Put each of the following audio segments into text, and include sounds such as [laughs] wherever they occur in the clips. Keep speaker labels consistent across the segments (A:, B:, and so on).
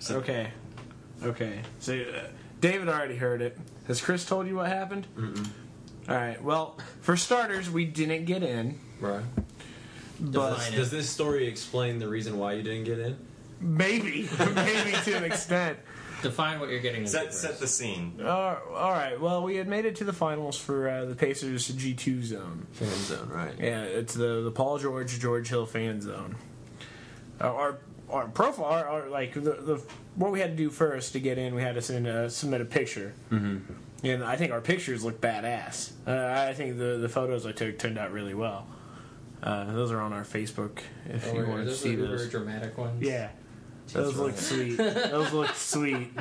A: So
B: Okay. Okay. So uh, David already heard it. Has Chris told you what happened? Mm-mm. All right. Well, for starters, we didn't get in,
C: Right.
B: but
D: Define it.
C: Does this story explain the reason why you didn't get in?
B: maybe, [laughs] maybe to an extent.
D: Define what you're getting into.
A: set
D: first.
A: set the scene.
B: Uh, all right. Well, we had made it to the finals for uh, the Pacers G2 zone.
C: Fan zone, right?
B: Yeah, it's the the Paul George George Hill fan zone. Uh, our our profile, our, our, like the, the what we had to do first to get in, we had to send uh, submit a picture, mm-hmm. and I think our pictures look badass. Uh, I think the the photos I took turned out really well. Uh, those are on our Facebook if
D: Oh,
B: you want to
D: those
B: see
D: the uber
B: those.
D: dramatic ones?
B: Yeah, those look sweet. those look sweet. [laughs]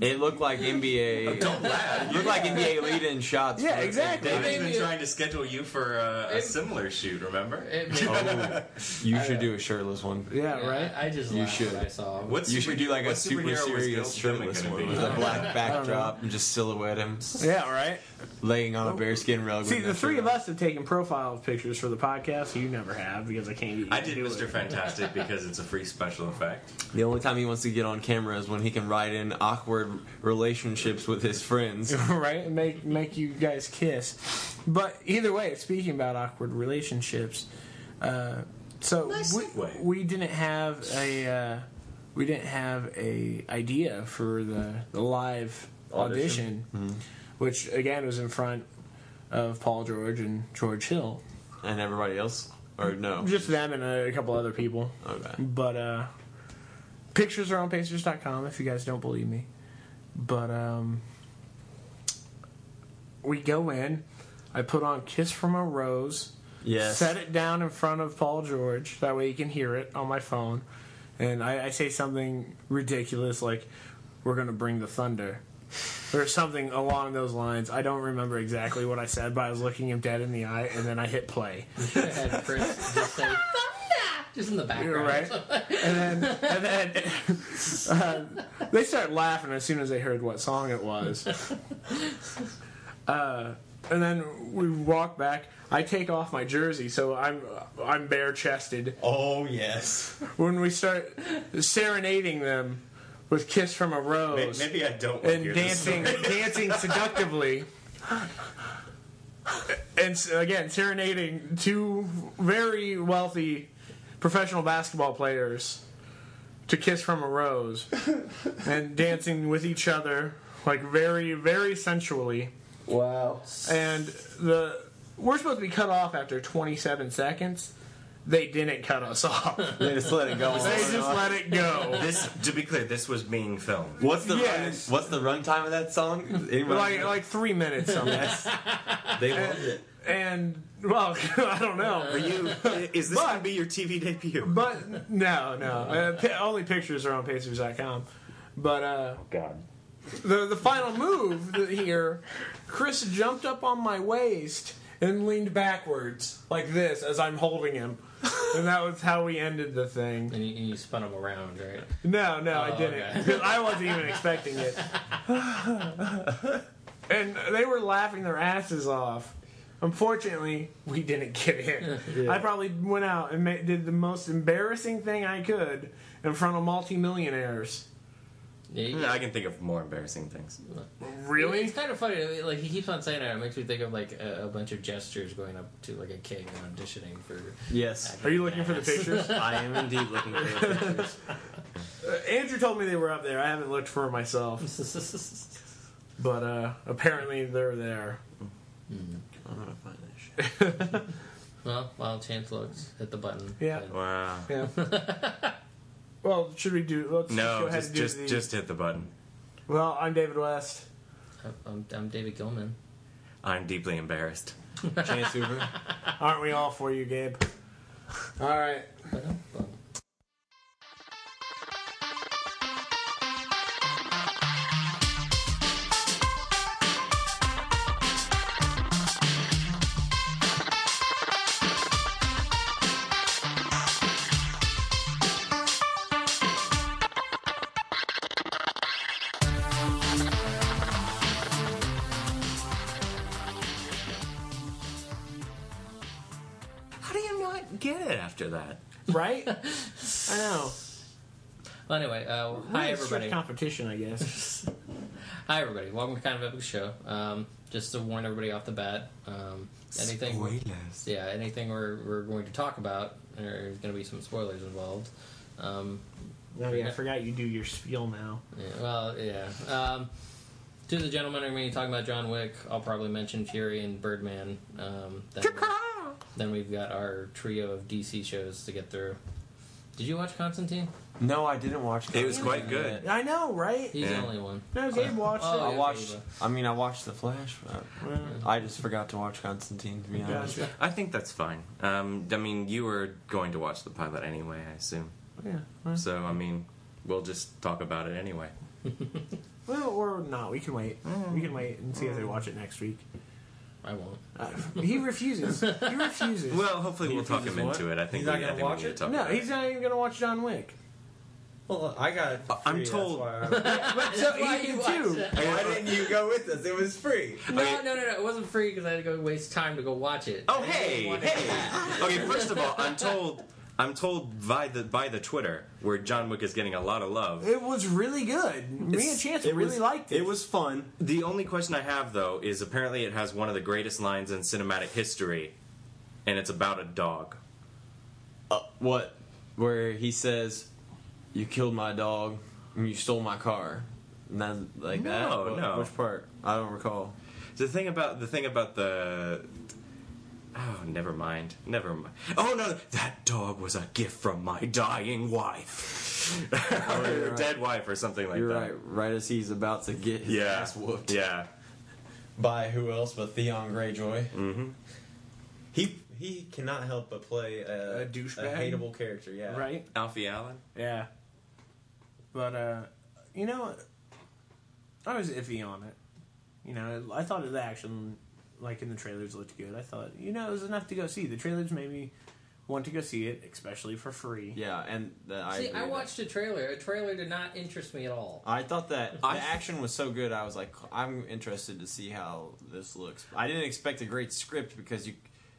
C: It looked like NBA. [laughs]
A: Don't laugh.
C: looked like NBA lead-in shots.
B: Yeah,
C: for-
B: exactly.
A: David's
D: Maybe
A: been
D: it-
A: trying to schedule you for uh, a
D: It-
A: similar shoot. Remember?
D: It made
C: Oh, you should do a shirtless one.
B: Yeah, right.
D: I, I just
C: You
D: laughed
C: should.
D: when I saw. him.
A: What
C: You should do like a super serious shirtless one with a black [laughs] backdrop and just silhouette him
B: Yeah, right.
C: laying on a bearskin rug.
B: See,
C: with
B: the
C: that
B: three
C: shirt
B: of
C: on.
B: us have taken profile pictures for the podcast. You never have because I can't get you
A: I
B: to
A: did
B: do
A: Mr.
B: it.
A: Fantastic because it's a free special effect.
C: The only time he wants to get on camera is when he can ride in awkward relationships with his friends. [laughs]
B: right? Make make you guys kiss. But either way, speaking about awkward relationships, uh, so
A: Nice
B: we, we didn't have a uh, we didn't have a idea for the, the live audition,
C: Audition.
B: which again was in front of Paul George and George Hill,
C: And everybody else? Or no?
B: just them and a, couple other people.
C: Okay.
B: But uh, pictures are on Pacers.com if you guys don't believe me. But um, we go in. I put on "Kiss from a Rose."
C: Yes.
B: Set it down in front of Paul George. That way he can hear it on my phone. And I, I say something ridiculous like, "We're gonna bring the thunder." Or something along those lines. I don't remember exactly what I said, but I was looking him dead in the eye, and then I hit play.
D: You should have had Chris just say just in the background.
B: You're right. and then and then [laughs] uh, they start laughing as soon as they heard what song it was. [laughs] Uh, and then we walk back. I take off my jersey, so I'm I'm bare chested.
C: Oh, yes.
B: When we start serenading them with "Kiss from a Rose"
A: Maybe I don't. wanna
B: and
A: hear this
B: dancing
A: story. [laughs]
B: dancing seductively. And again, serenading two very wealthy professional basketball players to "Kiss from a Rose" [laughs] and dancing with each other like very, very sensually.
C: Wow.
B: And the we're supposed to be cut off after 27 seconds. They didn't cut us [laughs] off.
C: They just let it go.
B: They just let it go.
A: This, to be clear, this was being filmed.
C: What's the
B: Yes.
C: run, what's the runtime of that song? Anybody-
B: Like like three minutes something.
C: they loved it.
B: And well, [laughs] I don't know.
A: Are you? [laughs] Is this going to be your TV debut?
B: But no, no. Uh, pi- only pictures are on Pacers.com. But uh,
A: God.
B: the the final move here, Chris jumped up on my waist and leaned backwards like this as I'm holding him, and that was how we ended the thing.
D: And you, you spun him around, right?
B: No, no, I
D: Oh,
B: didn't.
D: okay.
B: 'Cause [laughs] I wasn't even expecting it. and they were laughing their asses off. Unfortunately, we didn't get in. I probably went out and ma- did the most embarrassing thing I could in front of multimillionaires.
D: Yeah, you-
A: I can think of more embarrassing things.
B: Really?
D: It's kind of funny. Like he keeps on saying it. It makes me think of like a, a bunch of gestures going up to like a king and auditioning for.
C: Yes.
B: Are you looking for the pictures? [laughs]
C: I am indeed looking for the [laughs] pictures.
B: Uh, Andrew told me they were up there. I haven't looked for myself, [laughs] but uh, apparently they're there.
C: I'm gonna find that shit. [laughs]
D: well, while Chance looks, hit the button.
B: Yeah.
D: And-
A: Wow.
B: Yeah. well, should we do? Let's
A: No,
B: just go ahead
A: just
B: and do
A: just
B: the-
A: just hit the button.
B: Well, I'm David West.
D: I'm, I'm David Gilman.
A: I'm deeply embarrassed. [laughs]
C: Chance Hoover.
B: Aren't we all for you, Gabe? [laughs] All right.
D: Well, anyway, uh, hi
B: Really
D: everybody.
B: competition, I guess. [laughs]
D: Hi everybody. Welcome to Kind of Epic Show. Um, just to warn everybody off the bat, um, anything.
A: Spoilers.
D: Yeah, anything we're, we're going to talk about, there's going to be some spoilers involved. Um,
B: oh yeah, I forgot you do your spiel now.
D: yeah, well, yeah. Um, to the gentlemen, I'm going to be talking about John Wick. I'll probably mention Fury and Birdman. Um, then, then we've got our trio of DC shows to get through. Did you watch Constantine?
C: No, I didn't watch.
A: It was quite good.
B: I know, right?
D: He's
A: Yeah.
D: the only one.
B: No, Gabe [laughs] watched
D: Oh,
B: it.
C: I
D: yeah.
C: watched. I mean, I watched The Flash. But
B: Well,
C: I just forgot to watch Constantine. To be honest.
B: Gotcha.
A: I think that's fine. Um, I mean, you were going to watch the pilot anyway, I assume.
B: Yeah. well-
A: So, I mean, we'll just talk about it anyway.
B: Well, or not. We can wait. We can wait and see if they watch it next week.
D: I won't.
B: Uh, he refuses. He refuses. [laughs]
A: Well, hopefully
C: He
A: we'll talk him
C: refuses
A: into it. I think
E: He's not
A: we, I
E: gonna
A: think we
E: watch
A: need
E: it?
A: to talk
B: no,
A: about
B: he's not even going to watch John Wick.
E: Well, I got it. for
A: I'm
E: free, that's
A: told-
E: why I- [laughs]
B: But so
D: why
B: he
D: you
B: did
D: watched
B: too.
D: it.
E: Why didn't you go with us? It was free.
D: No,
A: Okay.
D: no, no, no. It wasn't free because I had to go waste time to go watch it.
A: Oh,
D: I
A: hey,
D: wanted
A: hey.
D: that.
A: Okay, first of all, I'm told, I'm told by the by the Twitter where John Wick is getting a lot of love.
B: It was really good. Me and Chance
C: It
B: really
C: was,
B: liked it.
C: It was fun.
A: The only question I have though is apparently it has one of the greatest lines in cinematic history, and it's about a dog.
C: Uh, what? Where he says, "You killed my dog and you stole my car." And that's like that.
A: No,
C: What-
A: no.
C: Which part? I don't recall.
A: The thing about the thing about the oh, never mind, never mind. Oh no, that dog was a gift from my dying wife, or
C: you're [laughs] right.
A: dead wife, or something like
C: You're
A: that.
C: right. Right as he's about to get his
A: Yeah,
C: ass whooped
A: yeah.
C: by who else but Theon Greyjoy.
A: Mm-hmm.
E: He he cannot help but play a,
B: A douchebag?
E: hateable character. Yeah.
B: right.
A: Alfie Allen.
B: Yeah. But uh, you know, I was iffy on it. You know, I thought the action, like in the trailers, looked good. I thought, you know, it was enough to go see. The trailers made me want to go see it, especially for free.
C: Yeah, and the, I
D: See, I
C: with
D: watched a trailer. A trailer did not interest me at all.
C: I thought that [laughs] the action was so good. I was like, I'm interested to see how this looks. I didn't expect a great script because you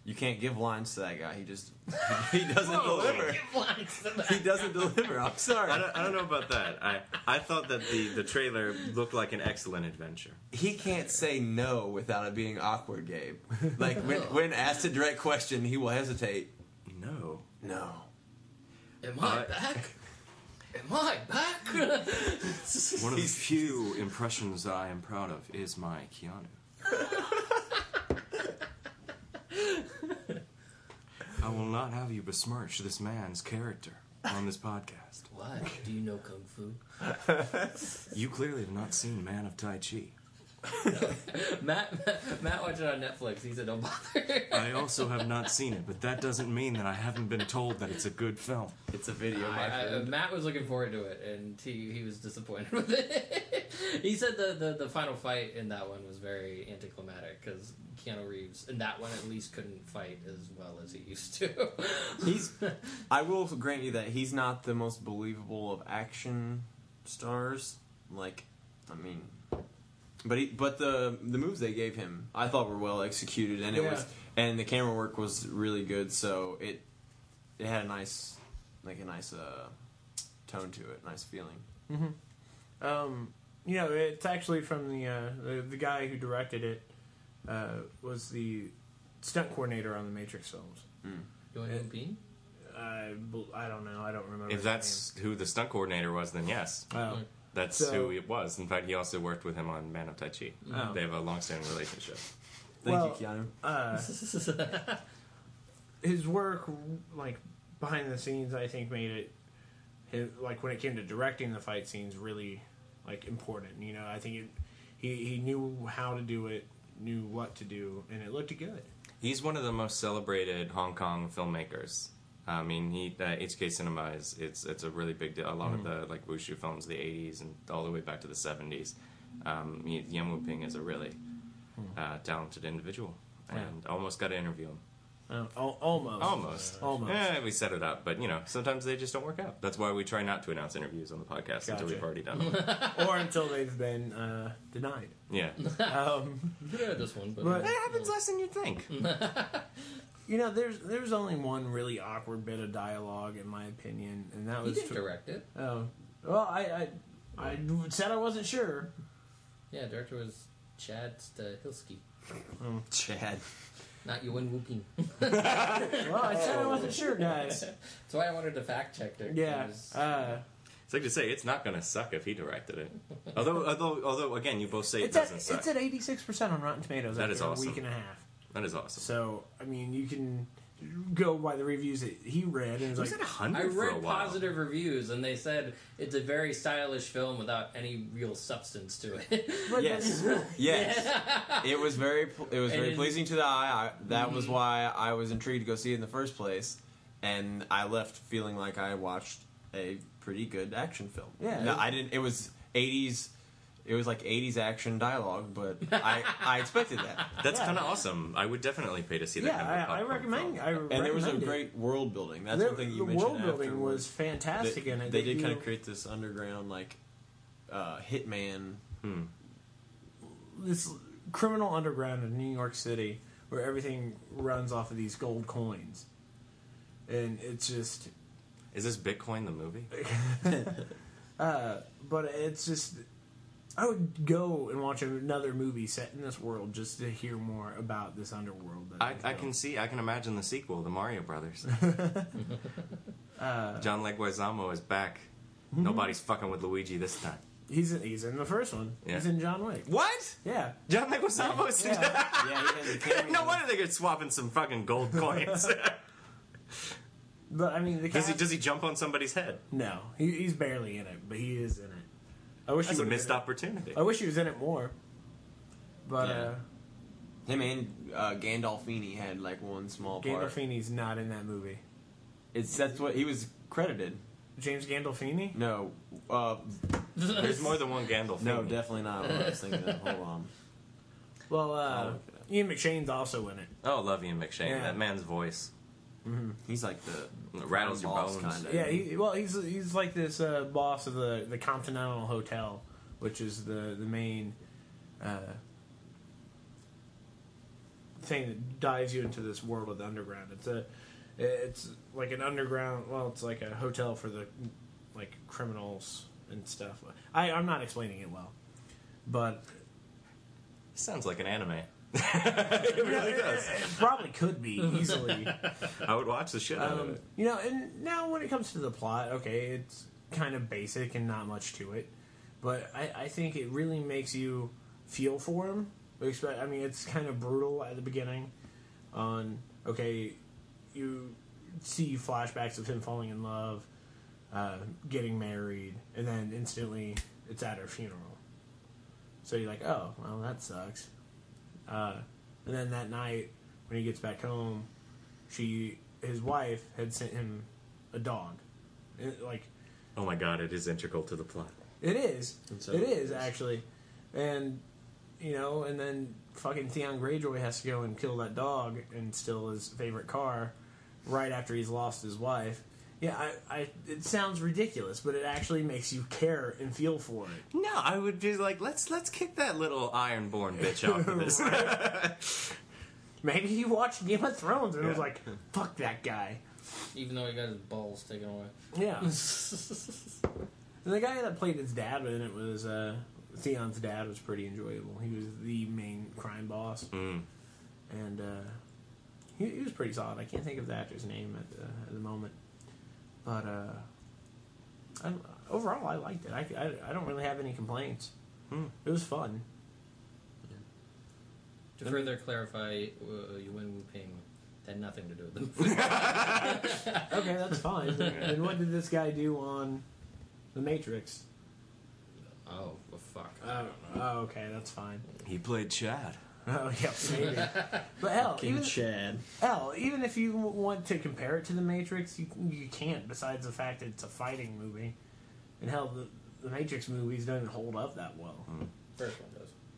C: you can't give lines to that guy. He just [laughs] [laughs] he doesn't deliver. He doesn't deliver. I'm sorry.
A: I don't, I don't know about that. I, I thought that the, the trailer looked like an excellent adventure.
C: he can't say no without it being awkward, Gabe. [laughs] Like when when asked a direct question, he will hesitate.
A: No.
C: No.
D: Am I
A: Uh,
D: back? Am I back?
A: One of the few impressions I am proud of is my Keanu. I will not have you besmirch this man's character on this podcast. [laughs]
D: Why? Do you know kung fu? [laughs]
A: You clearly have not seen Man of Tai Chi.
D: Matt, [laughs] Matt, Matt watched it on Netflix. He said, "Don't bother."
A: I also have not seen it, but that doesn't mean that I haven't been told that it's a good film.
C: It's a video, my
D: I, I,
C: friend.
D: Matt was looking forward to it, and he, he was disappointed with it. [laughs] he said the, the, the final fight in that one was very anticlimactic because Keanu Reeves in that one at least couldn't fight as well as he used to. [laughs]
C: He's. [laughs] I will grant you that he's not the most believable of action stars. Like, I mean, but he, but the the moves they gave him, I thought were well executed, and it
B: Yeah.
C: was and the camera work was really good. So it it had a nice like a nice uh, tone to it, nice feeling.
B: Um, you know, it's actually from the uh, the, the guy who directed it uh, was the stunt coordinator on the Matrix films.
D: you want to bean?
B: I, I don't know. I don't remember.
A: If
B: his
A: that's who the stunt coordinator was, then yes.
B: Oh.
A: that's
B: So-
A: who it was. In fact, he also worked with him on Man of Tai Chi.
B: Oh.
A: They have a long-standing relationship.
C: Thank
B: Well,
C: you, Keanu.
B: uh, his work, like behind the scenes, I think made it, his, like when it came to directing the fight scenes, really like important. You know, I think it, he he knew how to do it, knew what to do, and it looked good.
A: He's one of the most celebrated Hong Kong filmmakers. I mean, he uh, HK Cinema is it's it's a really big deal. A lot of the like wushu films, of the '80s and all the way back to the '70s. Um, he, Yuen Woo-ping is a really uh, talented individual, and almost got to interview him.
B: Uh, al- almost,
A: Almost,
B: almost.
A: Yeah, we set it up, but you know, sometimes they just don't work out. That's why we try not to announce interviews on the podcast until
B: Gotcha.
A: we've already done them. [laughs]
B: or until they've been uh, denied.
A: yeah, [laughs]
B: Um,
D: Yeah, this one, but,
B: But-
A: that happens less than you'd think. [laughs]
B: you know, there's there's only one really awkward bit of dialogue, in my opinion, and that
D: he
B: was
D: didn't
B: to-
D: direct it.
B: Oh, Well, I, I, I said I wasn't sure.
D: Yeah, director was Chad Stahelski,
C: Chad.
D: Not Yuen Woo-ping. [laughs]
B: Well, I said I wasn't sure, guys.
D: That's why I wanted to fact check it.
B: Yeah. Uh,
A: It's like to say it's not going to suck if he directed it. Although, although, although, again, you both say it
B: it's at
A: doesn't suck.
B: it's at eighty six percent on Rotten Tomatoes.
A: That
B: after
A: is
B: a week and a half.
A: that is awesome.
B: So I mean, you can go by the reviews that he read, and
A: It
B: it's
A: was
B: like,
A: at
D: I
A: hundred for a
D: read
A: while.
D: positive reviews, and they said it's a very stylish film without any real substance to it. [laughs]
C: Yes. [laughs] Yes. it was very pl- it was
D: And
C: very
D: in-
C: pleasing to the eye. I, that was mm-hmm. why I was intrigued to go see it in the first place, and I left feeling like I watched a pretty good action film.
B: Yeah.
C: no, I didn't. It was eighties. It was like eighties action dialogue, but [laughs] I I expected that.
A: That's
B: Yeah.
A: kind of awesome. I would definitely pay to see that.
B: yeah,
A: kind of a
B: I, I
A: popcorn
B: recommend.
A: film.
B: I
C: And there was a
B: recommend it.
C: great world building. That's
B: There-
C: one thing you
B: the
C: mentioned.
B: world building
C: afterwards.
B: was fantastic
C: They,
B: in it.
C: they did kind of create this underground like uh, hitman.
A: Hmm.
B: this criminal underground in New York City where everything runs off of these gold coins. And it's just
A: Is this Bitcoin the movie? [laughs]
B: uh but it's just I would go and watch another movie set in this world just to hear more about this underworld. That
A: I, I can see. I can imagine the sequel, the Mario Brothers.
B: Uh, [laughs] [laughs]
A: John Leguizamo is back.
B: Mm-hmm.
A: Nobody's fucking with Luigi this time.
B: he's in, he's in the first one.
A: Yeah.
B: He's in John Wick.
A: What?
B: Yeah.
A: John Leguizamo is.
B: Yeah.
C: Yeah, he has a cameo. [laughs]
A: no wonder they get swapping some fucking gold coins.
B: But I mean, the
A: does he? Does he jump on somebody's head?
B: No, he, he's barely in it, but he is in it. I wish
A: That's
B: he
A: a missed
B: been in it.
A: opportunity.
B: I wish he was in it more. But
C: Yeah.
B: uh,
C: Him and uh, Gandolfini had like one small part.
B: Gandolfini's not in that movie.
C: It's that's what he was credited.
B: James Gandolfini?
C: No, uh,
A: There's more than one Gandalf.
C: no, definitely not. What I was thinking of. Hold on.
B: Well, uh,
C: I'll look it.
B: Ian McShane's also in it.
A: Oh, love Ian McShane.
B: Yeah.
A: That man's voice
C: He's like the
A: rattles your
C: boss
A: bones.
C: kinda.
B: Yeah, he, well, he's he's like this uh, boss of the the Continental Hotel, which is the the main uh, thing that dives you into this world of the underground. It's a it's like an underground. Well, it's like a hotel for the like criminals and stuff. I I'm not explaining it well, but
A: Sounds like an anime. [laughs] it really does.
B: it probably could be easily. [laughs]
A: I would watch the shit out of
B: Um,
A: it.
B: you know, and now when it comes to the plot, okay, it's kind of basic and not much to it, but I, I think it really makes you feel for him. Expect- I mean, it's kind of brutal at the beginning. On okay, you see flashbacks of him falling in love, uh, getting married, and then instantly it's at her funeral. So you're like, oh, well, that sucks. Uh, and then that night, when he gets back home, she, his wife, had sent him a dog. It, like
A: Oh my god, it is integral to the plot.
B: it is,
C: so
B: it
C: it
B: is
C: is.
B: actually, and you know, and then fucking Theon Greyjoy has to go and kill that dog and steal his favorite car, right after he's lost his wife. Yeah, I, I, it sounds ridiculous, but it actually makes you care and feel for it.
A: No, I would be like, let's let's kick that little ironborn bitch off of this. [laughs]
B: Maybe he watched Game of Thrones and it
A: was
B: like, "Fuck that guy."
D: Even though he got his balls taken away.
B: Yeah. [laughs] and the guy that played his dad in it was uh, Theon's dad was pretty enjoyable. He was the main crime boss,
A: Mm.
B: and uh, he, he was pretty solid. I can't think of the actor's name at the, at the moment, but uh, I, overall, I liked it. I, I, I don't really have any complaints.
A: Hmm.
B: It was fun.
D: To further clarify, uh, Yuen Woo-ping had nothing to do with the movie. [laughs]
B: Okay, that's fine. and what did this guy do on The Matrix?
D: oh, well, fuck.
B: Oh, oh, okay, that's fine.
A: He played Chad. [laughs]
B: Oh, yeah, maybe. [laughs] But hell,
C: King
B: even,
C: Chad.
B: hell, even if you want to compare it to The Matrix, you you can't. Besides the fact that it's a fighting movie, and hell, the, the Matrix movies don't even hold up that well. Mm.
D: First one does.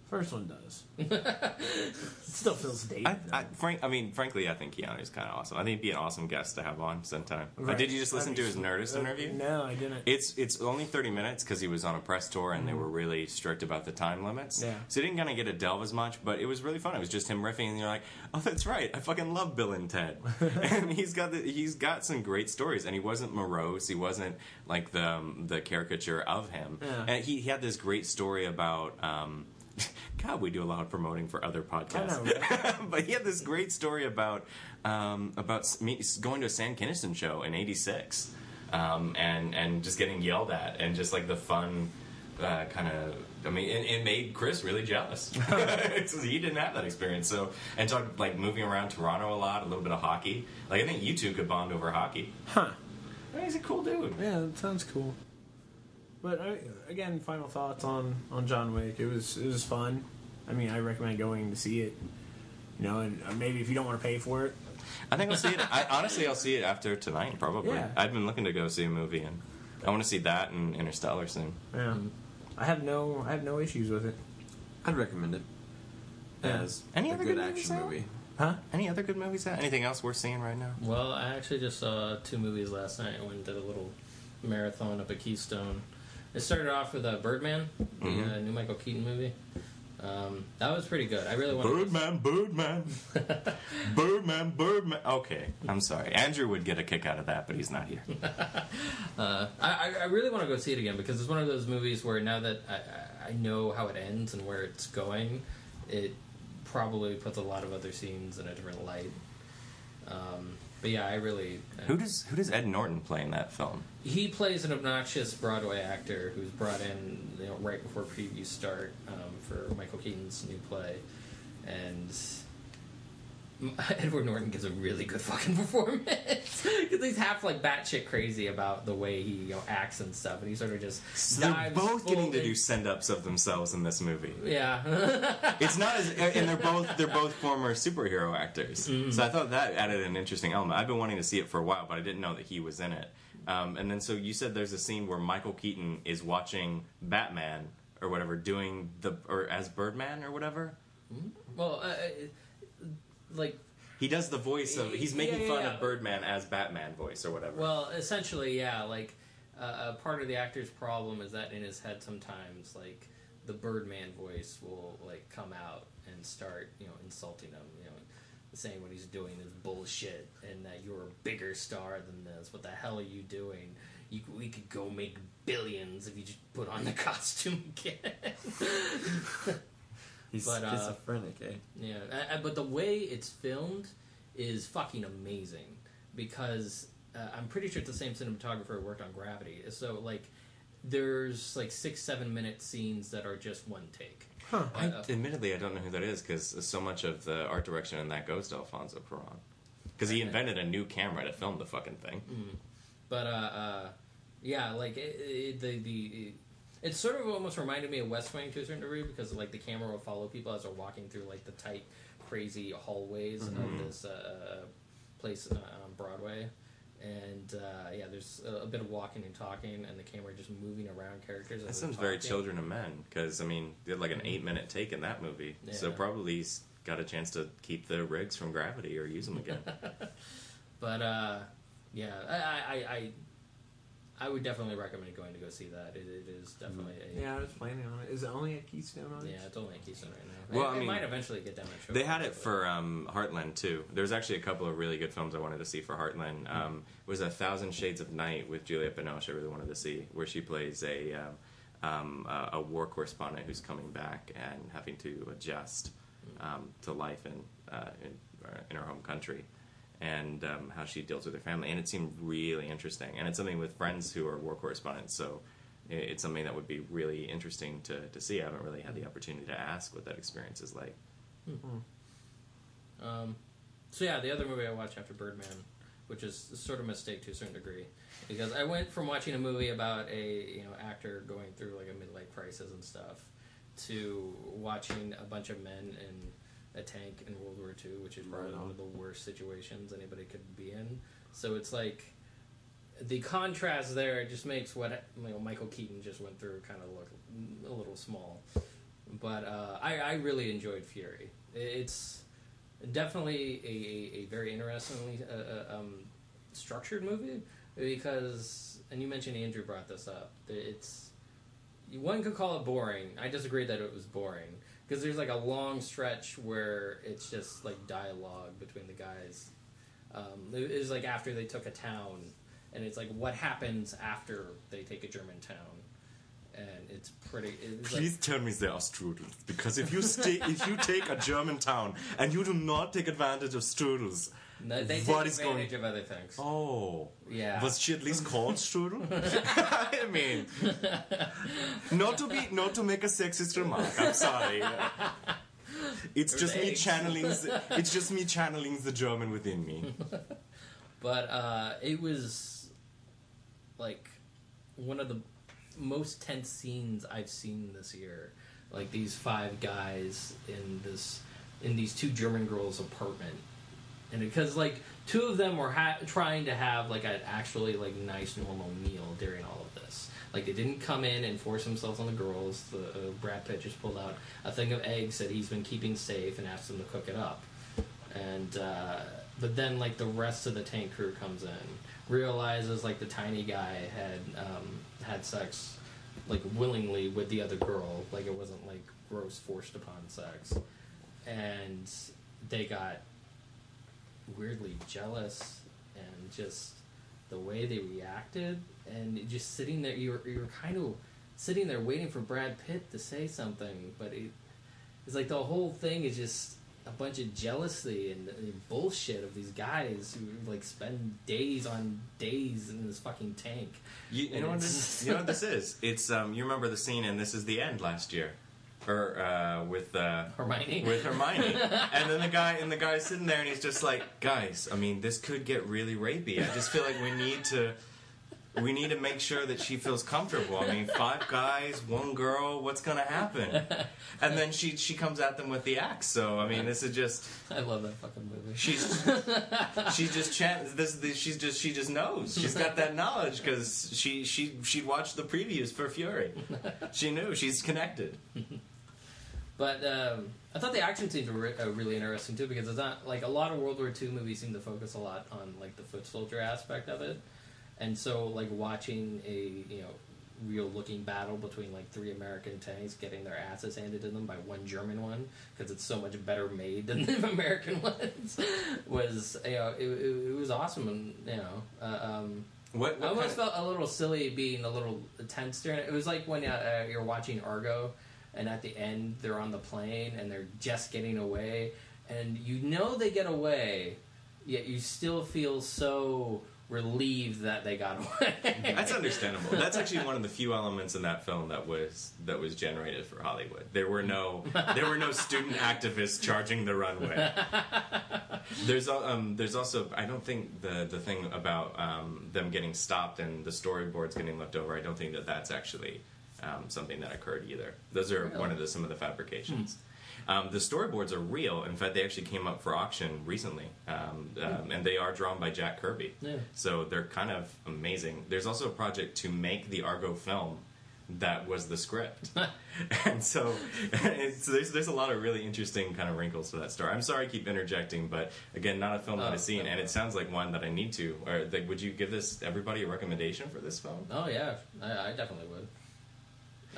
B: First one does. it [laughs] still feels dated.
A: I, I, frank, I mean, frankly, I think Keanu's kind of awesome. I think he'd be an awesome guest to have on sometime. Uh, did you just listen to his. Nerdist
B: Uh,
A: interview?
B: No, I didn't.
A: It's it's only thirty minutes because he was on a press tour and they were really strict about the time limits.
B: Yeah.
A: So he didn't kind of get to delve as much, but it was really fun. It was just him riffing, and you're like, oh, that's right. I fucking love Bill and Ted. [laughs] and he's got the, he's got some great stories, and he wasn't morose. He wasn't like the um, the caricature of him.
B: Yeah.
A: And he, he had this great story about. Um, [laughs] God, we do a lot of promoting for other podcasts.
B: Know, [laughs]
A: but he had this great story about um, about me- going to a Sam Kinison show in '86, um, and and just getting yelled at, and just like the fun uh, kind of. I mean, it, it made Chris really jealous. [laughs] He didn't have that experience. So and talked like moving around Toronto a lot, a little bit of hockey. Like I think you two could bond over hockey.
B: Huh.
A: I mean, he's a cool dude.
B: Yeah, that sounds cool. But I, again, final thoughts on on John Wick. It was it was fun. I mean, I recommend going to see it. You know, and uh, maybe if you don't want to pay for it,
A: I think I'll see it. I, honestly, I'll see it after tonight, probably.
B: Yeah.
A: I've been looking to go see a movie, and I want to see that and Interstellar soon.
B: yeah, I have no I have no issues with it.
C: I'd recommend it
B: Yeah.
C: as
A: Any
C: a
A: other
C: good
A: good movies
C: action
A: out?
C: movie.
B: Huh?
A: Any other good movies? Out? Anything else worth seeing right now?
D: Well, I actually just saw two movies last night. I went and did a little marathon up at Keystone. It started off with uh, Birdman, the
A: Mhm.
D: uh, new Michael Keaton movie. Um, that was pretty good. I really wanted.
A: Birdman, Birdman, [laughs] Birdman, Birdman. Okay, I'm sorry. Andrew would get a kick out of that, but he's not here. [laughs]
D: Uh, I, I- really want to go see it again because it's one of those movies where now that I, I- I know how it ends and where it's going, it probably puts a lot of other scenes in a different light. Um, but yeah, I really.
A: Who does Who does Ed Norton play in that film?
D: He plays an obnoxious Broadway actor who's brought in you know, right before previews start um, for Michael Keaton's new play, and [laughs] Edward Norton gives a really good fucking [laughs] performance [laughs] because he's half like batshit crazy about the way he you know, acts and stuff, and he sort of just
A: They're both getting
D: full
A: to do send ups of themselves in this movie.
D: Yeah,
A: It's not as, and they're both they're both former superhero actors. So I thought that added an interesting element. I've been wanting to see it for a while, but I didn't know that he was in it. Um, and then so you said there's a scene where Michael Keaton is watching Batman or whatever doing the or as Birdman or whatever.
D: well, uh, like
A: He does the voice of he's
D: Yeah,
A: making
D: yeah,
A: fun
D: yeah.
A: of Birdman as Batman voice or whatever.
D: Well, essentially, yeah. Like, uh, a part of the actor's problem is that in his head, sometimes like the Birdman voice will like come out and start, you know, insulting him. You know, saying what he's doing is bullshit, and that you're a bigger star than this. What the hell are you doing? You, we could go make billions if you just put on the [laughs] costume again. [laughs]
C: He's
D: But, uh,
C: schizophrenic, eh?
D: Yeah, uh, uh, but the way it's filmed is fucking amazing because uh, I'm pretty sure it's the same cinematographer who worked on Gravity. So like, there's like six, seven minute scenes that are just one take.
B: Huh.
A: I,
D: uh,
A: admittedly, I don't know who that is because so much of the art direction in that goes to Alfonso Cuarón. Because he invented a new camera to film the fucking thing.
D: But uh, uh, yeah, like it, it, the the. It, sort of almost reminded me of West Wing to a certain degree because like the camera will follow people as they're walking through like the tight, crazy hallways of this uh, place on on Broadway, and uh, yeah, there's a, a bit of walking and talking, and the camera just moving around characters.
A: That sounds very. Children of Men because I mean they had like an eight minute take in that movie, so probably he's got a chance to keep the rigs from Gravity or use them again. [laughs]
D: But uh, yeah, I, I, I, I would definitely recommend going to go see that. It, it is definitely a,
B: Yeah, I was planning on it. Is it only at Keystone on it?
D: yeah, it's only at Keystone right now.
A: Well,
D: it,
A: I
D: it
A: mean,
D: might eventually get down at
A: they had it for um, Heartland too. There's actually a couple of really good films I wanted to see for Heartland. Um, it was a Thousand Shades of Night with Juliette Binoche. I really wanted to see where she plays a um, um, a, a war correspondent who's coming back and having to adjust um, to life in, uh, in uh, in her home country. And um, how she deals with her family, and it seemed really interesting. And it's something with friends who are war correspondents, so it's something that would be really interesting to, to see. I haven't really had the opportunity to ask what that experience is like.
D: Um, so yeah, the other movie I watched after Birdman, which is sort of a mistake to a certain degree, because I went from watching a movie about a you know actor going through like a midlife crisis and stuff, to watching a bunch of men in a tank in World War II, which is probably
B: Right on.
D: one of the worst situations anybody could be in. So it's like the contrast there just makes what you know, Michael Keaton just went through kind of look a little small. but uh, I, I really enjoyed Fury. It's definitely a, a, a very interestingly uh, uh, um, structured movie because, and you mentioned Andrew brought this up. It's one could call it boring. I disagree that it was boring because there's like a long stretch where it's just like dialogue between the guys. Um, it was like after they took a town, and it's like what happens after they take a German town, and it's pretty. It's like,
A: Please tell me they are strudels, because if you stay, if you take a German town and you do not take advantage of strudels,
D: no, they take
A: what is
D: advantage
A: going-
D: of other things.
A: oh,
D: Yeah.
A: was she at least called strudel? [laughs] I mean, not to be, not to make a sexist remark. I'm sorry. It's just me channeling. The, it's just me channeling the German within me. [laughs]
D: But uh, it was like one of the most tense scenes I've seen this year. Like these five guys in this in these two German girls' apartment, and because like two of them were ha- trying to have like an actually like nice normal meal during all of this. Like they didn't come in and force themselves on the girls. The uh, Brad Pitt just pulled out a thing of eggs that he's been keeping safe and asked them to cook it up and uh, but then like the rest of the tank crew comes in realizes like the tiny guy had um, had sex like willingly with the other girl like it wasn't like gross forced upon sex and they got weirdly jealous and just the way they reacted and just sitting there you were, you were kind of sitting there waiting for Brad Pitt to say something but it, it's like the whole thing is just a bunch of jealousy and, and bullshit of these guys who like spend days on days in this fucking tank.
A: You, you know what this? [laughs] You know what this is? It's um. You remember the scene and This Is the End last year, or uh, with uh,
D: Hermione. [laughs]
A: with Hermione, and then the guy and the guy's sitting there and he's just like, guys, I mean, this could get really rapey. I just feel like we need to. We need to make sure that she feels comfortable. I mean, five guys, one girl. What's gonna happen? And then she she comes at them with the axe. So I mean, this is just
D: I love that fucking movie.
A: she's she just chan this, this she's just she just knows she's got that knowledge because she she she watched the previews for Fury. She knew she's connected.
D: But um, I thought the action scenes were re- uh, really interesting too because it's not like a lot of World War II movies seem to focus a lot on like the foot soldier aspect of it, and so like watching a you know real looking battle between like three American tanks getting their asses handed to them by one German one because it's so much better made than [laughs] the American [laughs] ones was you know it, it, it was awesome and you know uh, um,
A: What,
D: I
A: what
D: almost
A: kind
D: felt a little silly being a little tense during it. It was like when uh, uh, you're watching Argo, and at the end they're on the plane and they're just getting away, and you know they get away, yet you still feel so relieved that they got [laughs] away.
A: That's understandable. That's actually one of the few elements in that film that was that was generated for Hollywood. There were no there were no student activists charging the runway. There's um, there's also I don't think the the thing about um, them getting stopped and the storyboards getting left over. I don't think that that's actually um, something that occurred either. Those are one of the some of the fabrications. Um, the storyboards are real. In fact, they actually came up for auction recently, um, um, and they are drawn by Jack Kirby.
D: Yeah.
A: So they're kind of amazing. There's also a project to make the Argo film that was the script, [laughs] [laughs] and so [laughs] it's, there's there's a lot of really interesting kind of wrinkles to that story. I'm sorry I keep interjecting, but again, not a film that
D: Oh,
A: I've seen,
D: no.
A: and it sounds like one that I need to. Or like, would you give this everybody a recommendation for this film?
D: oh yeah, I, I definitely would.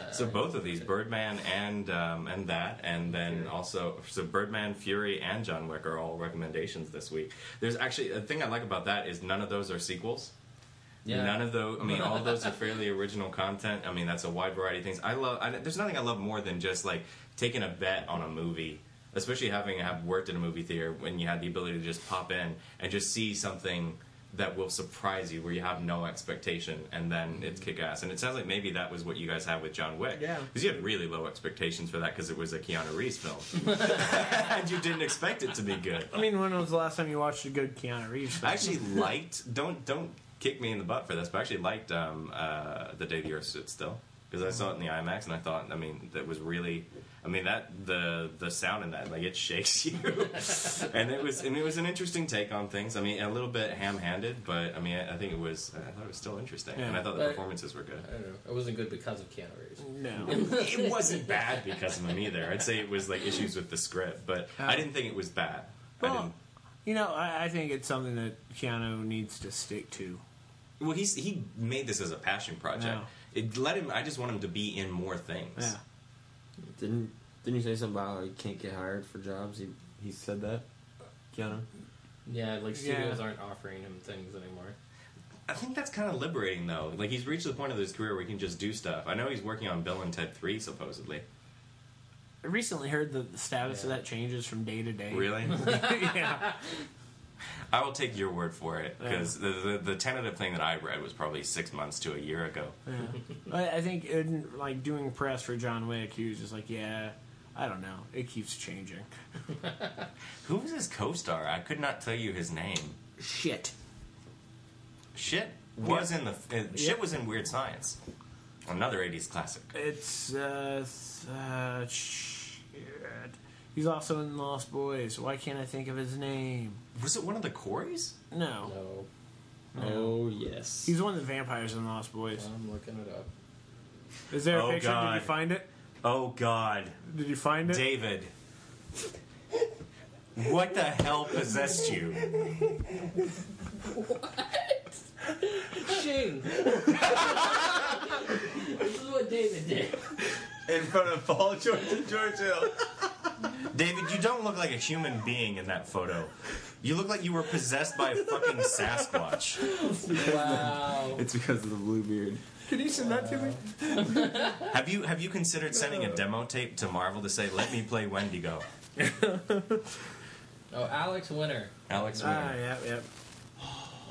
D: Uh,
A: So both of these, Birdman and um, and that, and then
D: Fury.
A: also so Birdman, Fury, and John Wick are all recommendations this week. There's actually a thing I like about that is none of those are sequels.
D: Yeah.
A: None of those. I mean, all those are [laughs] fairly original content. I mean, that's a wide variety of things. I love. I, there's nothing I love more than just like taking a bet on a movie, especially having have worked in a movie theater when you had the ability to just pop in and just see something that will surprise you where you have no expectation and then it's kick ass. And it sounds like maybe that was what you guys had with John Wick.
B: Yeah.
A: Because you had really low expectations for that because it was a Keanu Reeves film, [laughs] and you didn't expect it to be good.
B: I mean, when was the last time you watched a good Keanu Reeves? film?
A: I actually liked. Don't don't kick me in the butt for this, but I actually liked um, uh, the day the Earth stood still. because I saw it in the IMAX and I thought, I mean, that was really, I mean that the the sound in that like it shakes [laughs] you, and it was and it was an interesting take on things. I mean, a little bit ham-handed, but I mean, I, I think it was I thought it was still interesting, and I thought the
D: But-
A: performances were good.
D: I don't know. It wasn't good because of Keanu Reeves.
B: No. [laughs]
A: it wasn't bad because of him either. I'd say it was like issues with the script, but I didn't think it was bad. I
B: Well,
A: didn't.
B: you know, I, I think it's something that Keanu needs to stick to.
A: Well, he's he made this as a passion project.
B: Yeah.
A: It let him. I just want him to be in more things.
B: Yeah.
C: Didn't didn't you say something about how he can't get hired for jobs? He he said that. Keanu.
D: Yeah, like studios
B: Yeah.
D: aren't offering him things anymore.
A: I think that's kind of liberating, though. Like he's reached the point of his career where he can just do stuff. I know he's working on Bill and Ted Three, supposedly.
B: I recently heard that the status of that changes from day to day.
A: Really? [laughs]
B: yeah. [laughs] [laughs]
A: I will take your word for it because the, the the tentative thing that I read was probably six months to a year ago.
B: yeah. I, I think in, like doing press for John Wick, he was just like, yeah, I don't know, it keeps changing. [laughs]
A: Who was his co-star? I could not tell you his name.
B: Shit.
A: Shit was in the uh, shit
B: Yep.
A: was in Weird Science, another '80s classic.
B: It's uh, uh shit. He's also in Lost Boys. Why can't I think of his name?
A: Was it one of the Coreys?
B: No.
D: No,
C: Oh yes.
B: He's one of the vampires in Lost Boys.
D: I'm looking it up.
B: Is there a
A: Oh,
B: picture?
A: God.
B: Did you find it?
A: Oh God,
B: Did you find it?
A: David. What the hell possessed you? What?
D: Shing. [laughs] this is what David did.
C: In front of Paul George and George Hill.
A: David, you don't look like a human being in that photo. You look like you were possessed by a fucking Sasquatch.
D: Wow.
C: It's because of the blue beard.
B: Can you send that to me? [laughs]
A: Have you have you considered sending a demo tape to Marvel to say, "Let me play Wendigo"? [laughs]
D: Oh, Alex Winter.
A: Alex
B: Ah,
A: Winter.
B: yeah, yeah.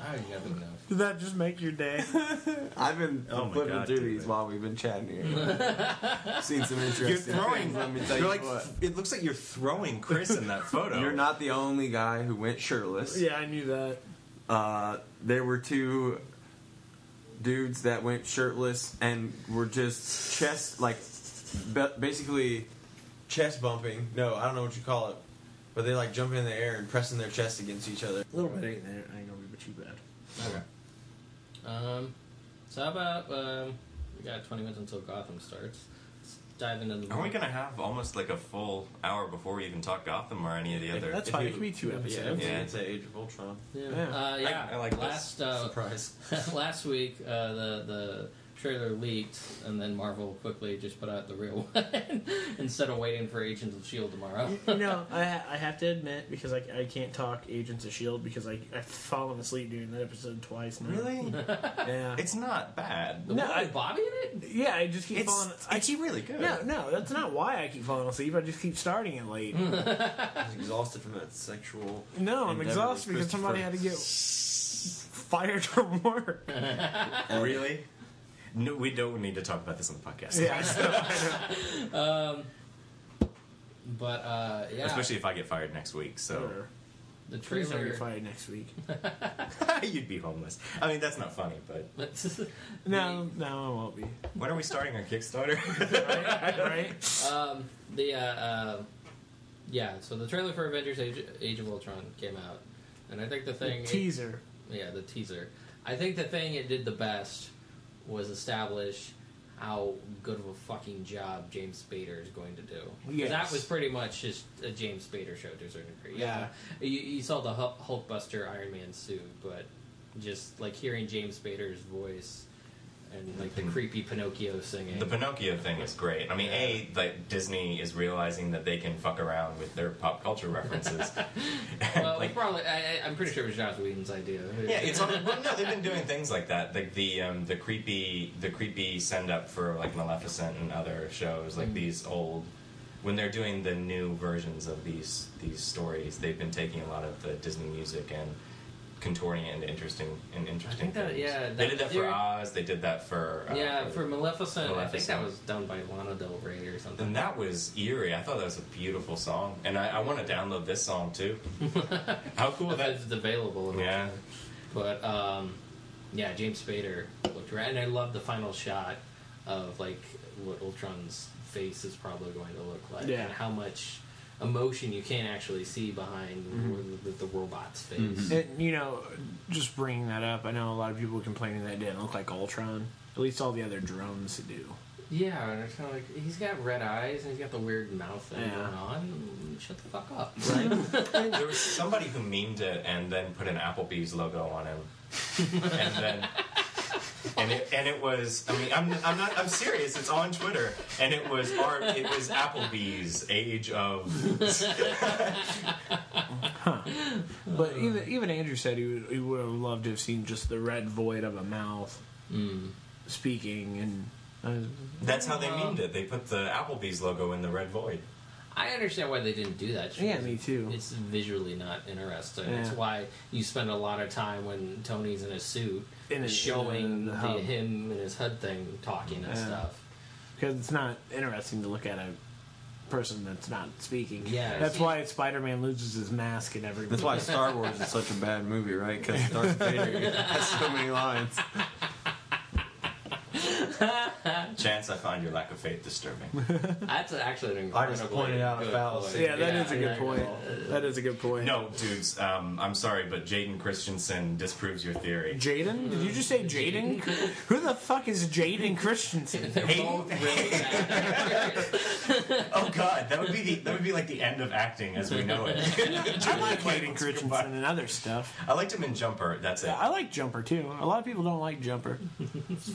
D: I never know.
B: Did that just make your day? [laughs]
C: I've been
A: Oh my
C: flipping
A: God,
C: through
A: David.
C: these while we've been chatting here. [laughs] Seen some interesting
A: You're throwing.
C: things. Let me tell
A: You're like.
C: what.
A: It looks like you're throwing Chris in that photo.
C: You're not the only guy who went shirtless.
B: yeah, I knew that.
C: Uh, there were two dudes that went shirtless and were just chest like ba- basically chest bumping. No, I don't know what you call it, but they like jumping in the air and pressing their chest against each other.
B: A little bit ain't there. I ain't gonna be too bad.
D: Okay. Um, so how about um, we got 20 minutes until Gotham starts. Let's dive into the.
A: Are we gonna have almost like a full hour before we even talk Gotham or any of the other?
B: That's fine. It could be two episodes.
A: Yeah.
C: it's Age of Ultron.
D: Yeah.
B: Yeah.
D: Uh, yeah.
A: I like this.
D: last uh, [laughs]
C: Surprise. [laughs]
D: last week, uh, the the trailer leaked, and then Marvel quickly just put out the real [laughs] one instead of waiting for Agents of Shield tomorrow. [laughs]
B: you know, I, I have to admit because I, I can't talk Agents of Shield because I I've fallen asleep during that episode twice now.
A: Really? [laughs]
B: Yeah.
A: it's not bad.
D: The
B: No,
D: one
B: I-
D: with Bobby in it?
B: yeah, I just keep
A: It's
B: falling. I
A: it's
B: keep
A: really good.
B: no, no. That's not why I keep falling asleep. I just keep starting it late.
C: I was exhausted from that sexual.
B: no, I'm exhausted because somebody had to get fired from work.
A: Really? No, we don't need to talk about this on the podcast.
B: yeah, [laughs] I.
D: Um, but uh, yeah,
A: Especially if I get fired next week. So
B: Whatever.
D: the
B: Please don't get fired next week. [laughs]
A: you'd be homeless. I mean, that's not funny, but [laughs]
B: No, no, I won't be.
A: when are we starting our Kickstarter?
B: right? right?
D: um, the uh, uh, yeah, so the trailer for Avengers: Age, Age of Ultron came out, and I think the thing,
B: Teaser.
D: yeah, the teaser. I think the thing it did the best was establish how good of a fucking job James Spader is going to do.
B: Yes.
D: That was pretty much just a James Spader show to a certain degree.
B: Yeah.
D: Yeah, you, you saw the Hulk- Hulkbuster Iron Man suit, but just like hearing James Spader's voice and like the creepy Pinocchio singing.
A: the Pinocchio thing is great. I mean, a like Disney is realizing that they can fuck around with their pop culture references. [laughs]
D: well, [laughs]
A: like,
D: probably. I, I'm pretty sure it was Joss Whedon's idea.
A: yeah, it's on. Well, no, they've been doing things like that. Like the um, the creepy the creepy send up for like Maleficent and other shows. Like these old when they're doing the new versions of these these stories, they've been taking a lot of the Disney music and contorting it into interesting and interesting
D: think that-
A: things.
D: yeah,
A: they did that for Oz. They did that for uh,
D: yeah, for Maleficent, I think that was done by Lana Del Rey or something.
A: And that was eerie. I thought that was a beautiful song, and I, I want to download this song too. [laughs] How cool
D: if
A: that!
D: it's available.
A: Yeah.
D: But um, yeah, James Spader looked right, and I love the final shot of like what Ultron's face is probably going to look like,
B: Yeah.
D: and how much emotion you can't actually see behind
B: Mm-hmm.
D: the, the robot's face.
B: And, you know, just bringing that up, I know a lot of people complaining that it didn't look like Ultron. At least all the other drones do.
D: Yeah, and it's kind of like he's got red eyes and he's got the weird mouth thing
B: Yeah.
D: going on. Shut the fuck up. [laughs]
A: There was somebody who memed it and then put an Applebee's logo on him, [laughs] and then. And it, and it was I mean I'm, I'm not I'm serious it's on Twitter. And it was art it was Applebee's age of [laughs]
B: But even even Andrew said he would, he would have loved to have seen just the red void of a mouth
D: Mm.
B: speaking, and uh,
A: that's how they memed it. They put the Applebee's logo in the red void
D: I understand why they didn't do that.
B: Yeah, me too.
D: It's visually not interesting. It's
B: Yeah.
D: why you spend a lot of time when Tony's in a suit
B: In a-
D: showing
B: in
D: the,
B: the
D: him and his HUD thing talking and
B: Yeah.
D: stuff.
B: because it's not interesting to look at a person that's not speaking.
D: Yeah,
B: that's why Spider-Man loses his mask and everything.
C: That's why Star Wars is such a bad movie, right? Because Darth Vader has so many lines. [laughs] [laughs]
A: Chance I find your lack of faith disturbing [laughs]
D: That's actually an incredible
E: I
D: incredible.
E: just pointed out a fallacy.
B: Yeah, that is a good
D: yeah,
B: point.
D: yeah.
B: That is a good point.
A: no dudes um, I'm sorry but Jaden Christensen disproves your theory
B: Jaden? Did you just say Jaden? [laughs] Who the fuck is Jaden Christensen?
D: They're
A: Hey.
D: both really bad.
A: oh god that would be the that would be like the end of acting as we know it
B: I like Jaden Christensen and other stuff.
A: I liked him in Jumper that's it
B: I like Jumper too. A lot of people don't like Jumper. It's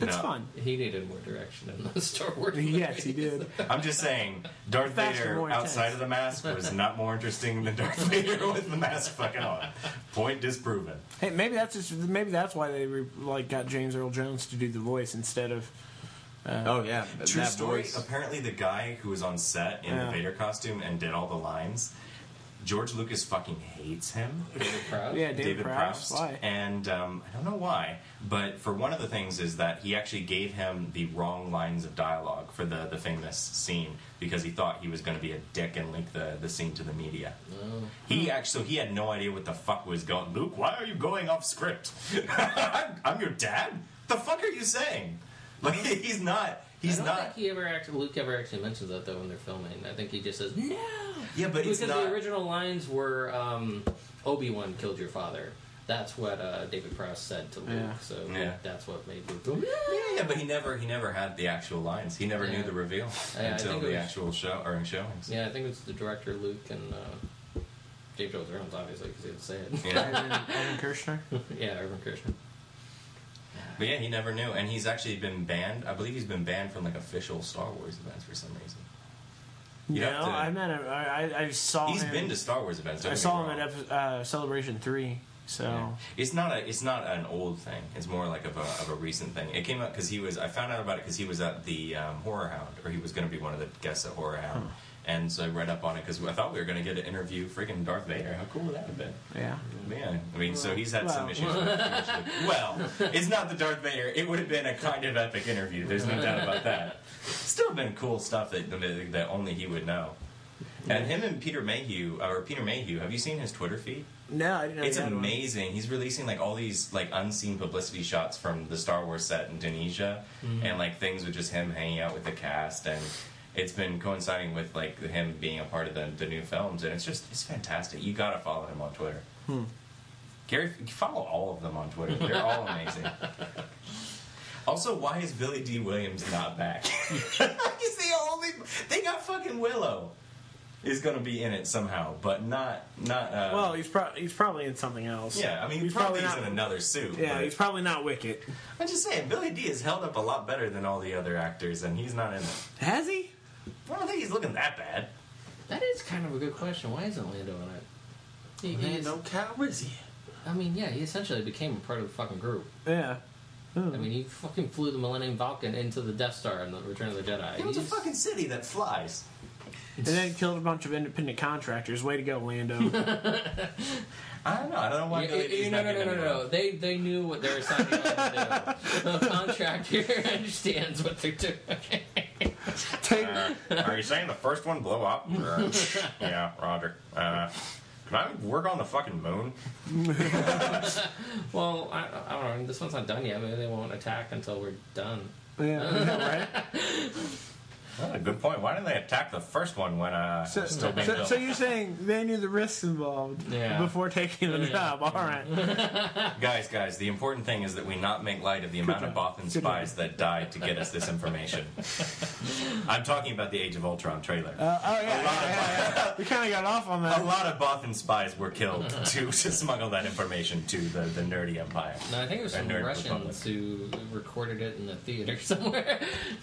A: No.
B: fun.
D: He needed more direction in the [laughs] Star Wars.
B: Yes, he did.
A: I'm just saying, Darth
B: Faster,
A: Vader
B: more
A: outside of the mask was not more interesting than Darth [laughs] Vader with the mask fucking on. Point disproven.
B: Hey, maybe that's just maybe that's why they re, like got James Earl Jones to do the voice instead of.
C: Uh, oh yeah,
A: True
C: that
A: story.
C: voice.
A: Apparently, the guy who was on set in
B: Yeah.
A: the Vader costume and did all the lines, George Lucas fucking hates him.
D: David Prowse?
B: Yeah, David,
A: David
B: Prowse.
A: Prowse.
B: Why?
A: And um, I don't know why, but for one of the things is that he actually gave him the wrong lines of dialogue for the, the famous scene because he thought he was going to be a dick and link the, the scene to the media.
D: Oh.
A: He actually so he had no idea what the fuck was going. On. Luke, why are you going off script? [laughs] I'm, I'm your dad. The fuck are you saying? Like [laughs] he's not. He's
D: I don't
A: not.
D: think he ever actually, Luke ever actually mentions that though when they're filming. I think he just says no.
A: Yeah, but
D: because
A: it's not.
D: the original lines were um, Obi Wan killed your father. That's what uh, David Prowse said to Luke.
B: Yeah.
D: So
A: Yeah.
D: that's what made Luke go. "Yeah."
A: yeah, yeah, but he never he never had the actual lines. He never
D: Yeah.
A: knew the reveal
D: Yeah, I
A: until
D: think it
A: the
D: was-
A: actual show or in showings.
D: Yeah, I think it's the director Luke and uh, Dave Jones Reynolds, obviously, because he had to say it.
A: Yeah.
B: Evan, [laughs] Evan Kershner.
D: yeah, Irvin Kershner.
A: But yeah, he never knew, and he's actually been banned. I believe he's been banned from like official Star Wars events for some reason. You'd
B: no,
A: to-
B: I met him. I, I, saw
A: He's
B: him.
A: been to Star Wars events.
B: I saw him at epi- uh, Celebration Three. So
A: Yeah. It's not a it's not an old thing. It's more like of a, of a recent thing. It came up because he was. I found out about it because he was at the um, Horror Hound, or he was going to be one of the guests at Horror Hound. And so I read up on it because I thought we were going to get an interview freaking Darth Vader. How cool would that have been?
B: yeah.
A: Man, I mean, so he's had some issues. With it. [laughs] well, it's not the Darth Vader. It would have been a kind of epic interview. There's no doubt about that. Still been cool stuff that that only he would know. And him and Peter Mayhew, or Peter Mayhew, have you seen his Twitter feed?
B: No, I didn't.
A: It's
B: he had one.
A: amazing. He's releasing like all these like unseen publicity shots from the Star Wars set in Tunisia, mm-hmm. and like things with just him hanging out with the cast, and it's been coinciding with like him being a part of the, the new films, and it's just it's fantastic. You gotta follow him on Twitter. Gary, follow all of them on Twitter. They're all amazing. [laughs] Also, why is Billy Dee Williams not back? [laughs] [laughs] He's the only. They got fucking Willow. Is going to be in it somehow, but not not. Uh,
B: Well, he's pro- he's probably in something else.
A: yeah, I mean,
B: he's
A: probably,
B: probably not.
A: in another suit.
B: yeah, he's probably not Wicket.
A: I'm just saying, Billy D is held up a lot better than all the other actors, and he's not in it.
B: Has he?
A: I don't think he's looking that bad.
D: That is kind of a good question. Why isn't Lando in it? He, he is-
C: Calrissian.
D: I mean, yeah, he essentially became a part of the fucking group.
B: Yeah. Hmm.
D: I mean, he fucking flew the Millennium Falcon into the Death Star in the Return of the Jedi.
A: It was a fucking city that flies.
B: And then killed a bunch of independent contractors. Way to go, Lando. [laughs]
A: I don't know. I don't know why
D: Yeah,
A: Billy
D: yeah, no,
A: not
D: no, no,
A: getting
D: no,
A: any
D: no,
A: love.
D: They they knew what they were signing on to do. [laughs] The contractor [laughs] understands what they're doing. [laughs]
B: Take-
A: Uh, are you saying the first one blew up? Uh, [laughs] yeah, Roger. Uh, Can I work on the fucking moon? [laughs]
D: Well, I, I don't know. This one's not done yet. Maybe they won't attack until we're done.
B: Yeah, right.
A: Oh, good point. Why didn't they attack the first one when uh,
B: So,
A: still being
B: so,
A: built?
B: so you're saying they knew the risks involved
D: Yeah.
B: before taking the
D: Yeah.
B: job? All right. [laughs]
A: Guys, guys, the important thing is that we not make light of the amount of
B: job.
A: Bothan
B: Good
A: spies that died to get us this information. [laughs] I'm talking about the Age of Ultron trailer.
B: Uh, oh yeah, yeah, yeah, yeah. We kind of got off on that.
A: a lot of Bothan spies were killed [laughs] to, to smuggle that information to the, the nerdy empire.
D: No, I think it was
A: Or
D: some
A: Nerd
D: Russians who recorded it in the theater somewhere.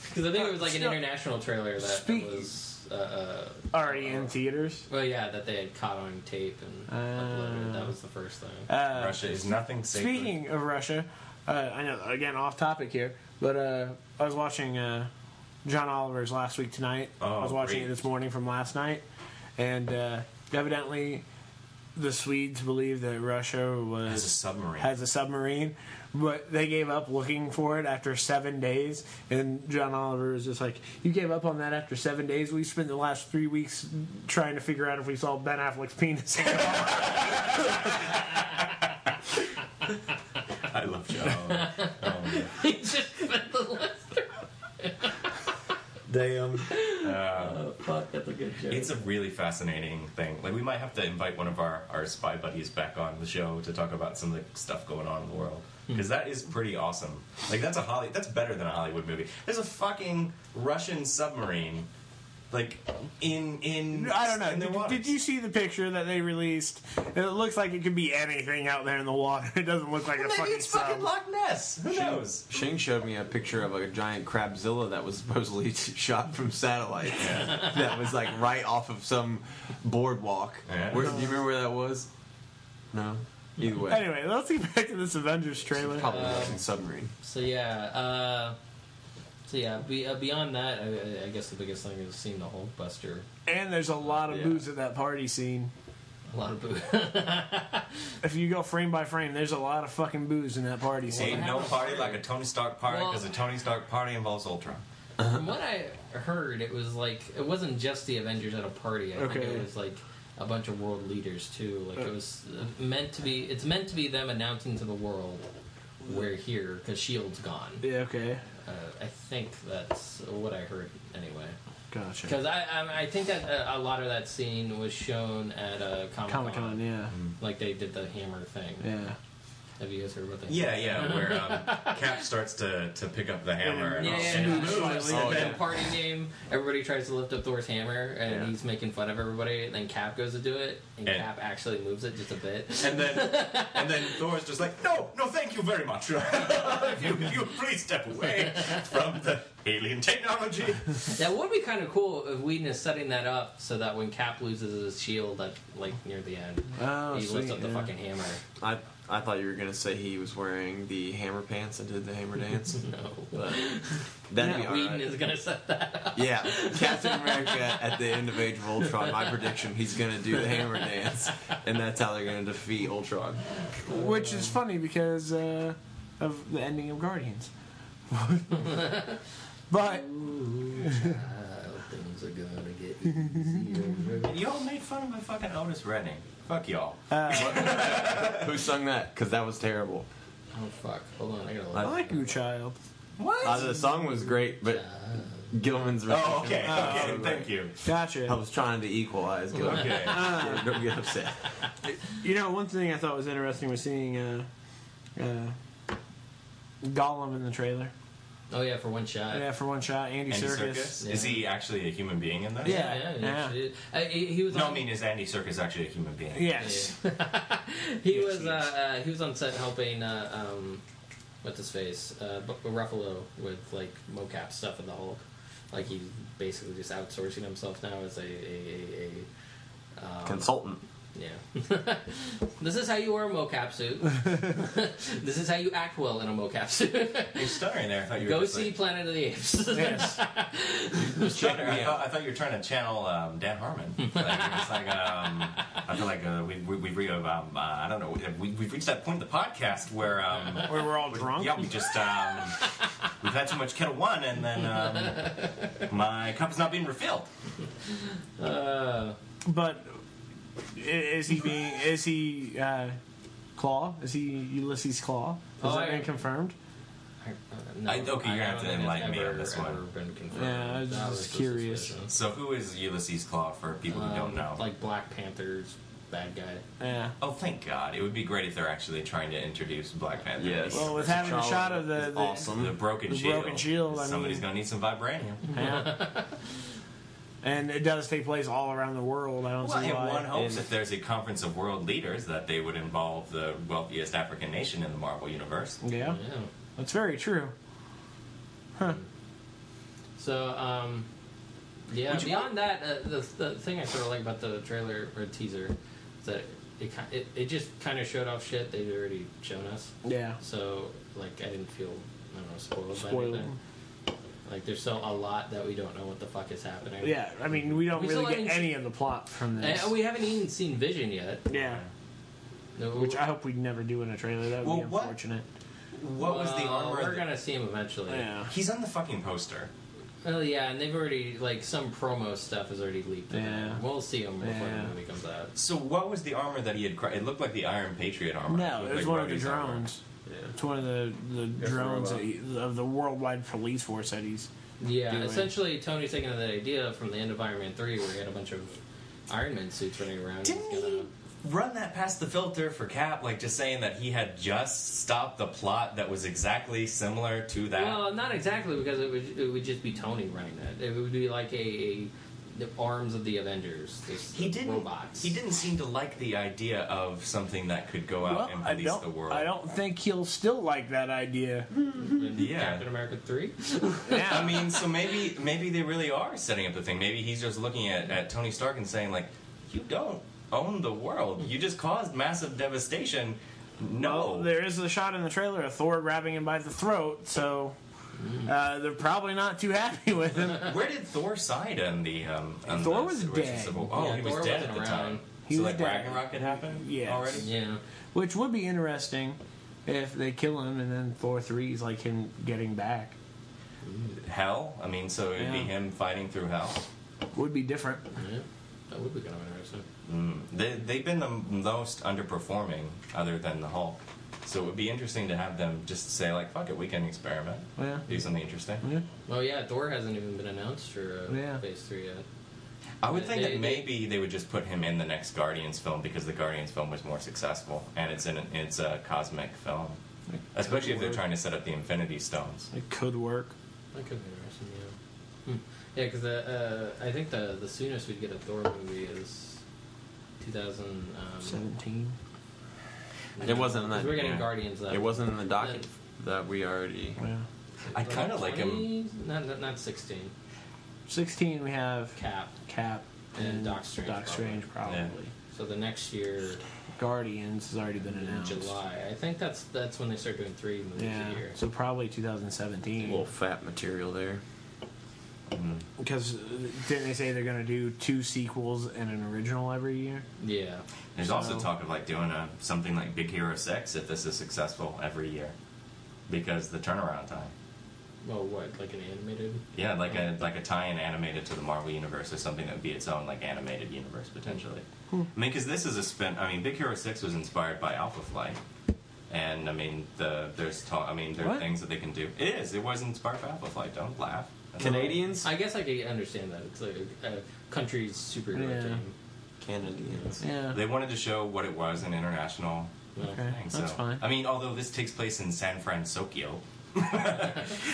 D: Because I think it was like an international trailer that
B: Speak-
D: was. Uh, uh,
B: Already in theaters.
D: well, yeah, that they had caught on tape and uploaded. That was the first thing.
B: Uh,
A: Russia is nothing sacred.
B: Speaking of Russia, uh, I know again off topic here, but uh, I was watching uh, John Oliver's last week tonight.
A: Oh,
B: I was watching
A: great.
B: it this morning from last night, and uh, evidently the Swedes believe that Russia was
A: Has a submarine.
B: has a submarine, but they gave up looking for it after seven days. And John Oliver is just like, "You gave up on that after seven days. We spent the last three weeks trying to figure out if we saw Ben Affleck's penis." [laughs] [laughs]
A: I love John. [laughs] oh, man.
D: he just spent the last.
A: Damn.
D: Um, uh, oh, fuck, that's a good joke.
A: It's a really fascinating thing. Like we might have to invite one of our, our spy buddies back on the show to talk about some of the stuff going on in the world Hmm. because that is pretty awesome. Like that's a Holly. That's better than a Hollywood movie. There's a fucking Russian submarine, like in in
B: I don't know.
A: in their
B: Did,
A: waters.
B: did you see the picture that they released? It looks like it could be anything out there in the water. [laughs] It doesn't look like a
A: Maybe
B: fucking
A: it's fucking
B: sub.
A: Loch Ness. Who knows?
C: Shane showed me a picture of a giant crabzilla that was supposedly [laughs] shot from satellites. [laughs] that was like right off of some boardwalk.
A: Yeah.
C: Where, do you remember where that was? No. Either way,
B: Anyway, let's get back to this Avengers trailer.
C: probably a
D: Um,
C: Russian submarine.
D: So yeah, uh, so yeah. Be, uh, beyond that, I, I guess the biggest thing is seeing the Hulkbuster.
B: And there's a lot of
C: Yeah.
B: booze at that party scene.
D: A lot of boo. [laughs]
B: If you go frame by frame, there's a lot of fucking booze in that party scene.
A: Ain't no party like a Tony Stark party
D: Well-
A: because a Tony Stark party involves Ultron.
D: From what I heard, it was like it wasn't just the Avengers at a party. I think
B: Okay.
D: it was like a bunch of world leaders too. Like it was uh, meant to be. It's meant to be them announcing to the world we're here because Shield's gone.
B: Yeah, okay.
D: Uh, I think that's what I heard anyway.
B: Gotcha.
D: Because I, I I think that uh, a lot of that scene was shown at a Comic
B: Comic Con, yeah.
D: Like they did the hammer thing.
B: Yeah.
D: Have you guys heard about that?
A: Yeah, yeah, [laughs] where um, Cap starts to, to pick up the hammer and,
D: Yeah, yeah,
A: and
D: yeah.
A: it moves.
B: Slightly.
A: and
C: Oh,
A: then-
D: The party game, everybody tries to lift up Thor's hammer, and
A: Yeah.
D: he's making fun of everybody. And then Cap goes to do it, and,
A: And-
D: Cap actually moves it just a bit.
A: And then, [laughs] and then Thor's just like, no, no, thank you very much. [laughs] you, you please step away from the alien technology.
D: that would be kind of cool if Whedon is setting that up so that when Cap loses his shield at like near the end,
B: Oh,
D: he lifts
B: sweet,
D: up the
B: yeah.
D: fucking hammer.
C: I I thought you were gonna say he was wearing the hammer pants and did the hammer dance. [laughs]
D: No,
C: But [laughs] that'd be
D: yeah, Whedon
C: alright.
D: is gonna set that up.
C: Yeah, [laughs] Captain America at the end of Age of Ultron. My prediction: he's gonna do the hammer dance, and that's how they're gonna defeat Ultron.
B: Which is funny because uh, of the ending of Guardians. but
D: things are gonna get easier.
A: Y'all made fun of my fucking Otis Redding. Fuck y'all. [laughs]
C: Who sung that? Because that was terrible.
D: oh fuck! Hold on, I gotta.
B: I
D: Look.
B: like you, child.
A: What?
C: Uh, the song was great, but Gilman's.
A: oh, okay,
C: rendition was
A: okay,
C: so
A: thank
C: great.
A: you.
B: Gotcha.
C: I was trying to equalize. Gilman.
A: Okay. [laughs]
C: Don't get upset. [laughs]
B: You know, one thing I thought was interesting was seeing uh, uh, Gollum in the trailer.
D: Oh yeah, for one shot.
B: Yeah, for one shot, Andy,
A: Andy
B: Serkis.
A: Serkis?
D: Yeah.
A: Is he actually a human being in this?
B: Yeah.
D: yeah,
B: yeah.
D: shit. Uh, he, he was.
A: No,
D: on,
A: I mean, is Andy Serkis actually a human being?
B: Yes. [laughs]
D: he
A: Yes,
D: was
A: he
D: uh, uh, he was on set helping uh, um, what's his face uh, Bu- Ruffalo with like mocap stuff in the Hulk. Like he's basically just outsourcing himself now as a a, a, a um,
C: Consultant.
D: Yeah. [laughs] this is how you wear a mocap suit. [laughs] this is how you act well in a mocap suit. [laughs]
A: You're stuttering there. I thought you were
D: Go
A: just
D: see
A: like,
D: Planet of the Apes.
B: yes.
A: stuttering. I thought, I thought you were trying to channel um, Dan Harmon. Like, you're just like, um, I feel like uh, we, we, we've re- um, uh, I don't know, we, we've reached that point in the podcast where um,
B: Where we're all drunk.
A: Yeah, we just um, we've had too much Ketel One, and then um, my cup is not being refilled.
D: uh,
B: But I- Is he being? Is he uh, Claw? Is he Ulysses Klaw? Has
D: Oh,
B: that
D: I-
B: been confirmed?
D: I, uh, no,
A: I- okay, you're gonna
D: I
A: have
D: don't
A: to
D: think it's
A: enlighten me on
D: ever-
A: this one.
D: ever Been confirmed.
B: Yeah, I was
D: That
B: just
D: the
B: curious.
D: suspicion.
A: So who is Ulysses Klaw for people who don't
D: Um,
A: know?
D: Like Black Panther's bad guy.
B: Yeah.
A: oh, thank God! It would be great if they're actually trying to introduce Black Panther.
C: Yes.
B: Well, with having a
C: T'Challa
B: shot of the,
C: is
B: the
C: awesome.
A: the broken
B: The
A: shield.
B: broken shield, I
A: Somebody's
B: mean-
A: gonna need some vibranium.
B: yeah. [laughs] and it does take place all around the world. I don't
A: Well,
B: see
A: and
B: why.
A: one hopes
C: And-
A: if there's a conference of world leaders that they would involve the wealthiest African nation in the Marvel universe.
B: Yeah,
D: Yeah.
B: that's very true. Huh.
D: So, um, yeah.
A: Would you
D: Beyond that, uh, the the thing I sort of like about the trailer or teaser is that it it, it just kind of showed off shit they'd already shown us.
B: Yeah.
D: So, like, I didn't feel I don't know spoiled, by
B: Spoiled.
D: anything. Like, there's so a lot that we don't know what the fuck is happening.
B: Yeah, I mean, we don't
D: We
B: really get
D: haven't
B: any of the plot from
D: And
B: this.
D: we haven't even seen Vision yet.
B: yeah,
D: No,
B: which I hope we never do in a trailer. That would
A: Well,
B: be
A: what-
B: unfortunate.
A: What was the
D: Well,
A: armor?
D: We're
A: that-
D: gonna see him eventually.
B: Yeah.
A: He's on the fucking poster.
D: Well, yeah, and they've already like some promo stuff has already leaked. of
B: Yeah.
D: him. We'll see him before
B: Yeah.
D: the movie comes out.
A: So what was the armor that he had? cr- It looked like the Iron Patriot armor.
B: No, it was
A: like
B: one of the
A: Rhodey's armor.
B: drones.
C: Yeah.
B: It's one of the the
C: Guess
B: drones that he, of the worldwide police force that he's.
D: Yeah,
B: doing.
D: essentially, Tony's taking that idea from the end of Iron Man three, where he had a bunch of Iron Man suits running around.
A: Didn't he
D: gonna-
A: run that past the filter for Cap, like just saying that he had just stopped the plot that was exactly similar to that?
D: Well, not exactly because it would it would just be Tony running that. It would be like a, a the arms of the Avengers. This
A: he didn't.
D: robots.
A: He didn't seem to like the idea of something that could go out
B: Well,
A: and police the world.
B: I don't think he'll still like that idea. [laughs]
D: In
A: Yeah.
D: Captain America three. [laughs]
B: Yeah.
A: I [laughs] mean, so maybe maybe they really are setting up the thing. Maybe he's just looking at, at Tony Stark and saying like, "You don't own the world. You just caused massive devastation." No,
B: Well, there is a shot in the trailer of Thor grabbing him by the throat, so uh, they're probably not too happy [laughs] with him.
A: Where did Thor side on the um? On
B: Thor
A: the
B: was
A: original
B: dead.
A: Civil- Oh,
D: Yeah,
A: he was
D: Thor
A: dead
D: wasn't
A: at the
D: around.
A: time.
B: He
A: so
B: was
A: like
B: dead.
A: Ragnarok had happened
B: Yes.
A: already.
D: yeah.
B: Which would be interesting if they kill him and then Thor 3 is like him getting back.
A: Hell, I mean, so it'd be him fighting through hell.
B: Would be different.
D: Yeah, that would be kind of interesting.
A: Mm. They they've been the most underperforming, other than the Hulk. So it would be interesting to have them just say like, "Fuck it, we can experiment,
B: Yeah.
A: do something interesting."
B: Yeah.
D: Well, yeah, Thor hasn't even been announced for uh,
B: Yeah.
D: Phase Three yet.
A: I would think
D: They-
A: that maybe they would just put him in the next Guardians film because the Guardians film was more successful and it's in it's a cosmic film, especially if they're trying to set up the Infinity Stones.
B: It could work.
D: That could be interesting. Yeah. Hmm. Yeah, because uh, I think the the soonest we'd get a Thor movie is 2017. Um,
B: 17.
C: It wasn't in
D: 'cause
C: that-
D: We're getting
C: yeah.
D: Guardians. That
C: It wasn't in the docket that we already.
B: Yeah.
A: I kind of like him.
D: Not, not not 16.
B: 16, we have
D: Cap.
B: Cap
D: And
B: and
D: Doc Strange,
B: Doc Strange, probably.
A: Yeah.
D: So the next year,
B: Guardians has already been
D: in
B: announced.
D: July, I think that's that's when they start doing three movies
B: Yeah.
D: a year.
B: So probably 2017.
C: A little fat material there.
A: Mm.
B: Because uh, didn't they say they're going to do two sequels and an original every year?
D: Yeah.
A: There's also talk of like doing a something like Big Hero Six if this is successful every year, because the turnaround time.
D: Well, what like an animated?
A: Yeah, like a like a tie-in animated to the Marvel universe or something that would be its own like animated universe potentially. I mean, because this is a spin. I mean, Big Hero Six was inspired by Alpha Flight, and I mean, the there's talk. I mean, there are
B: What?
A: things that they can do. It is. It was inspired by Alpha Flight. Don't laugh. That's
C: Canadians?
D: I guess I could understand that. It's like a, a country's superhero
B: Yeah.
D: team.
C: Canadians.
B: Yeah.
A: They wanted to show what it was an international
B: Okay,
A: thing.
B: that's
A: so,
B: fine.
A: I mean, although this takes place in San Francisco. [laughs]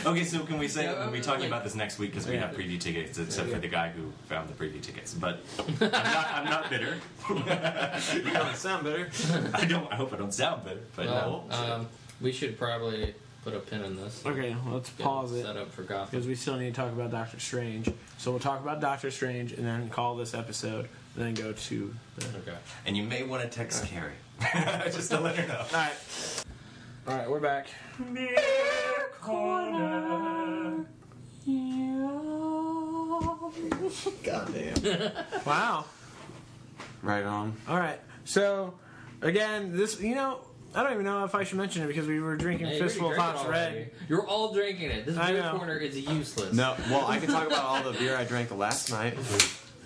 A: okay, so can we say
D: Yeah,
A: we'll be
D: uh,
A: talking
D: like-
A: about this next week because we
B: Yeah.
A: have preview tickets, except
B: Yeah.
A: for the guy who found the preview tickets. But [laughs] I'm not, I'm not bitter.
C: You don't sound better. [laughs]
A: I don't. I hope I don't sound bitter. But
D: well,
A: no.
D: um, we should probably put a pin in this.
B: Okay, let's pause it.
D: Set up for Gotham.
B: Because we still need to talk about Doctor Strange. So we'll talk about Doctor Strange and then call this episode, and then go to the.
D: Okay.
A: and you may want to text Carrie [laughs] just to let her know.
B: Alright. Alright, we're back. Corner.
C: Goddamn.
B: Wow.
C: right on.
B: Alright, so, again, this, you know, I don't even know if I should mention it because we were drinking
D: Hey,
B: Fistful of
D: already
B: Hops. Red.
D: You're all drinking it. This
B: I
D: beer
B: know.
D: corner is useless.
C: No, well, I can talk about all the beer I drank last night. [laughs]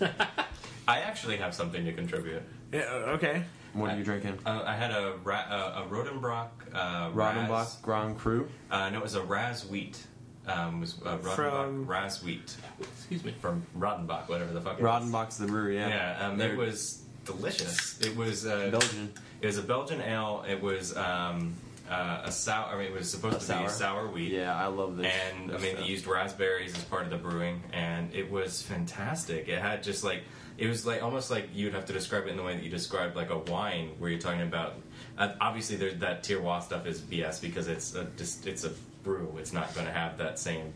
A: I actually have something to contribute.
B: Yeah, okay.
C: What are you drinking?
A: Uh, I had a ra- uh, a Rodenbrock uh,
C: Rodenbach
A: Raz-
C: Grand Cru.
A: Uh, no, it was a Raz wheat. Um, it was uh, Rodenbach
B: From-
A: Raz wheat
D: Excuse me.
A: from Rodenbach, whatever the fuck. it is.
C: Rodenbach's the brewery, yeah.
A: Yeah, um, it was delicious. It was uh,
C: Belgian.
A: It was a Belgian ale. It was um, uh, a sour. I mean, it was supposed
C: A
A: to
C: sour?
A: be sour wheat.
C: Yeah, I love this.
A: And I
C: this
A: mean,
C: stuff.
A: they used raspberries as part of the brewing, and it was fantastic. It had just like it was like almost like you'd have to describe it in the way that you described like a wine, where you're talking about. Uh, obviously, there's that terroir stuff is BS because it's a, just it's a brew. It's not going to have that same.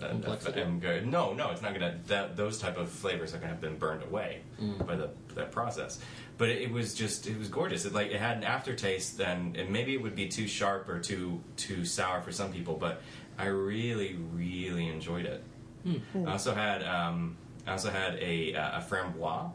A: Uh,
D: Complexity?
A: um, good. No, no, it's not gonna. That those type of flavors are gonna have been burned away by the that process. But it, it was just, it was gorgeous. It like it had an aftertaste, and, and maybe it would be too sharp or too too sour for some people. But I really, really enjoyed it. I also had, um, I also had a uh, a framboise,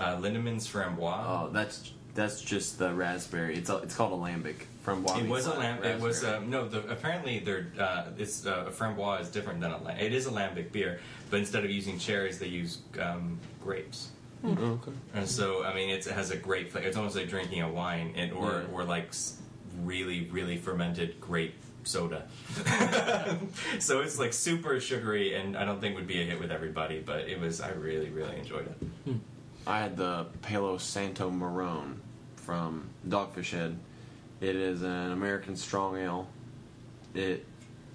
A: uh, Lindemans framboise.
C: Oh, that's that's just the raspberry. It's a, it's called a lambic framboise.
A: It was a
C: Meats
A: lamb. It was uh, no. The, apparently, they're uh, it's uh, a framboise is different than a lamb. It is a lambic beer, but instead of using cherries, they use um, grapes.
C: Oh, okay.
A: And so, I mean, it's, it has a great flavor. It's almost like drinking a wine, and, or
C: Yeah.
A: or like really, really fermented grape soda. [laughs] so it's like super sugary, and I don't think would be a hit with everybody. But it was. I really, really enjoyed it. Hmm.
C: I had the Palo Santo Marron from Dogfish Head. It is an American strong ale. It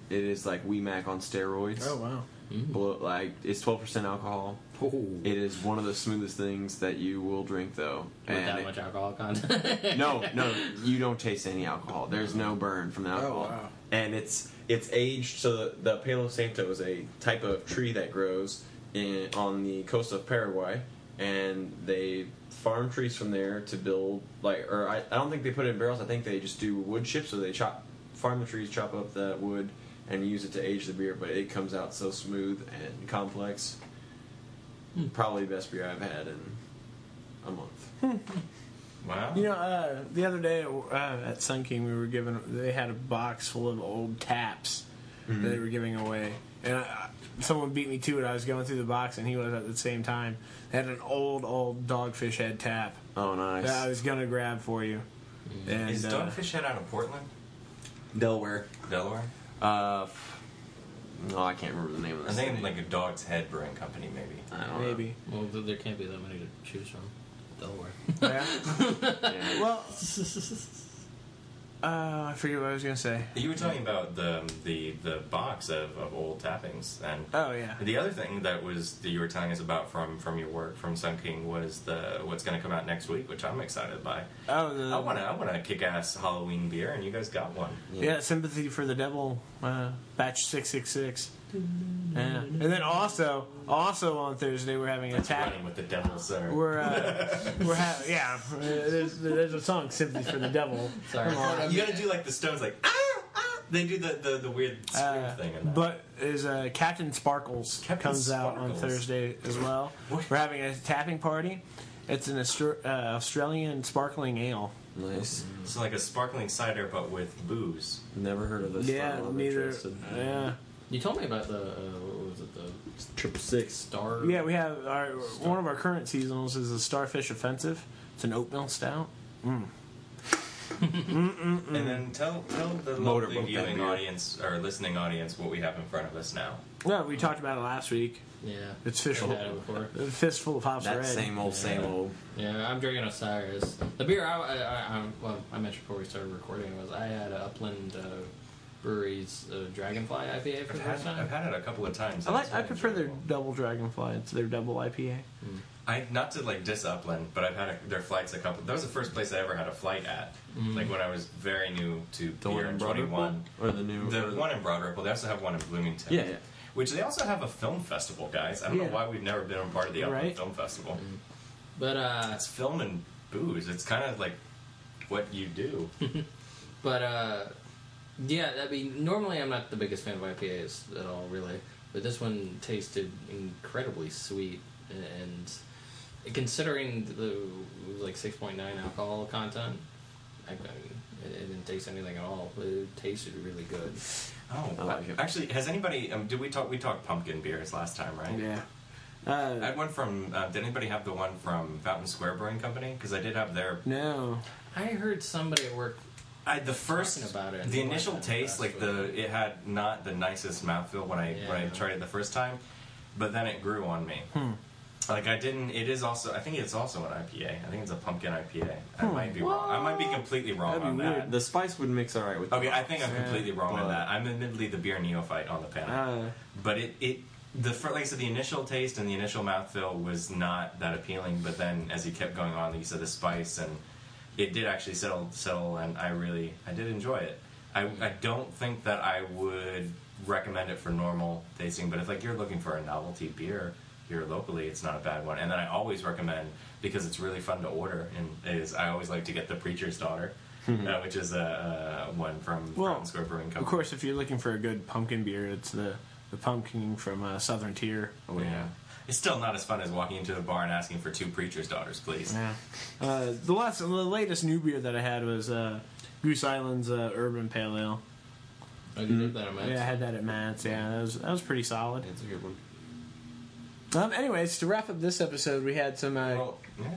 C: it is like Wee Mac on steroids.
B: Oh wow. Mm.
C: Blo- like it's twelve percent alcohol.
D: Oh.
C: It is one of the smoothest things that you will drink, though.
D: With
C: And
D: that
C: it-
D: much alcohol content. [laughs]
C: no, no, [laughs] you don't taste any alcohol. There's no burn from the alcohol.
B: Oh, wow.
E: and it's it's aged. So the, the Palo Santo is a type of tree that grows in on the coast of Paraguay, and they farm trees from there to build like. Or I, I don't think they put it in barrels. I think they just do wood chips. So they chop farm the trees, chop up that wood, and use it to age the beer. But it comes out so smooth and complex. Probably the best beer I've had in a month.
A: Wow.
B: You know, uh, the other day uh, at Sun King, we were given. They had a box full of old taps that they were giving away, and I, I- someone beat me to it. I was going through the box, and he was at the same time. They had an old, old Dogfish Head tap
C: Oh, nice.
B: that I was gonna grab for you. And
A: Is
B: uh,
A: Dogfish Head out of Portland,
C: Delaware.
A: Delaware?
C: Uh, no, I can't remember the name of
A: I
C: the
A: think
C: city.
A: like a Dog's Head Brewing Company, maybe.
C: I don't know.
B: maybe.
D: well, th- there can't be that many to choose from. Delaware. [laughs]
B: yeah. [laughs]
C: Yeah.
B: Well, [laughs] uh, I forget what I was gonna say.
A: You were talking about the the the box of, of old tappings, and
B: Oh yeah.
A: the other thing that was that you were telling us about from from your work from Sun King was the what's going to come out next week, which I'm excited by.
B: Oh, the,
A: I want to I want to kick ass Halloween beer, and you guys got one.
B: Yeah, sympathy for the devil, uh, batch six six six. Yeah, and then also, also on Thursday we're having a
A: That's
B: tap.
A: running with the devil, sir.
B: We're uh, we're ha- yeah. uh, There's there's a song sympathy for the devil.
D: Sorry.
B: Come on.
A: you got to do like the Stones, like ah, ah. They do the the, the weird scream
B: Uh,
A: thing. In that.
B: but is uh, Captain Sparkles
A: Captain
B: comes out on
A: Sparkles.
B: Thursday as well.
A: What?
B: We're having a tapping party. It's an Austra- uh, Australian sparkling ale.
C: Nice.
A: it's like a sparkling cider, but with booze.
C: Never heard of this.
B: yeah,
C: I'm
B: neither.
C: interested.
B: Yeah,
D: You told me about the uh, what was it the
C: Triple six.
D: star?
B: yeah. We have our one of our current seasonals is a Starfish Offensive. It's an oatmeal stout.
A: And then tell tell the
C: Motorboat
A: lovely viewing audience or listening audience what we have in front of us now.
B: Well, we talked about it last week.
D: Yeah.
B: It's
D: I've
B: fishful.
D: had it before.
B: A fistful of hops
C: That
B: red.
C: same old, same old.
D: Yeah, I'm drinking Osiris. The beer I, I, I, I well, I mentioned before we started recording was I had a Upland uh, Brewery's uh, Dragonfly IPA for
A: I've
D: the
A: had,
D: first time.
A: I've had it a couple of times.
B: I
A: and
B: like.
A: it's
B: I
A: really
B: prefer their
A: enjoyable.
B: double dragonfly. It's their double IPA.
A: I not to like diss Upland, but I've had a, their flights a couple. That was the first place I ever had a flight at. Like when I was very new to
C: The
A: beer
C: one
A: in
C: in Broad
A: twenty
C: Ripple?
A: one.
C: Or the new.
A: The
C: or
A: one in Broad Ripple. They also have one in Bloomington.
C: Yeah, yeah.
A: Which they also have a film festival, guys. I don't
B: Yeah.
A: know why we've never been a part of the Upland
B: Right.
A: Film Festival.
D: But uh,
A: It's film and booze. It's kind of like what you do. [laughs]
D: but uh, yeah, I mean, normally I'm not the biggest fan of IPAs at all, really. But this one tasted incredibly sweet, and considering the it was like 6.9 alcohol content, I, I mean, it, it didn't taste anything at all. But it tasted really good.
A: Oh,
C: I like it.
A: actually, has anybody? Um, did we talk? We talked pumpkin beers last time, right?
B: Yeah.
A: I
B: Uh,
A: had one from. Uh, did anybody have the one from Fountain Square Brewing Company? Because I did have their.
B: no.
D: I heard somebody at work.
A: I, the first,
D: about it.
A: the initial taste, like the, it had not the nicest mouthfeel when I when I tried it the first time, but then it grew on me.
B: Hmm.
A: Like I didn't. It is also. I think it's also an IPA. I think it's a pumpkin IPA. I might be wrong. I might be completely wrong
B: That'd
A: on
B: weird.
A: that.
C: The spice would mix all right with.
A: Okay, I think I'm completely wrong on that. I'm admittedly the beer neophyte on the panel.
B: Uh,
A: but it, it the like I said, the initial taste and the initial mouthfeel was not that appealing. But then as you kept going on, you said, the spice and it did actually settle settle, and I really I did enjoy it. I, I don't think that I would recommend it for normal tasting, but if like you're looking for a novelty beer here locally, it's not a bad one. And then I always recommend because it's really fun to order, and is I always like to get the Preacher's Daughter. uh, which is a, uh one from
B: Well,
A: Square Brewing Company.
B: of course, if you're looking for a good pumpkin beer, it's the the pumpkin from uh, Southern Tier.
A: Oh yeah. It's still not as fun as walking into a bar and asking for two preacher's daughters, please.
B: Yeah. Uh, the last, the latest new beer that I had was uh, Goose Island's uh, Urban Pale Ale.
D: Oh, you did that on Matt's?
B: Yeah, I had that at Matt's. Yeah, that was that was pretty solid.
C: That's a good one.
B: Um, anyways, to wrap up this episode, we had some. Uh,
A: Well, yeah.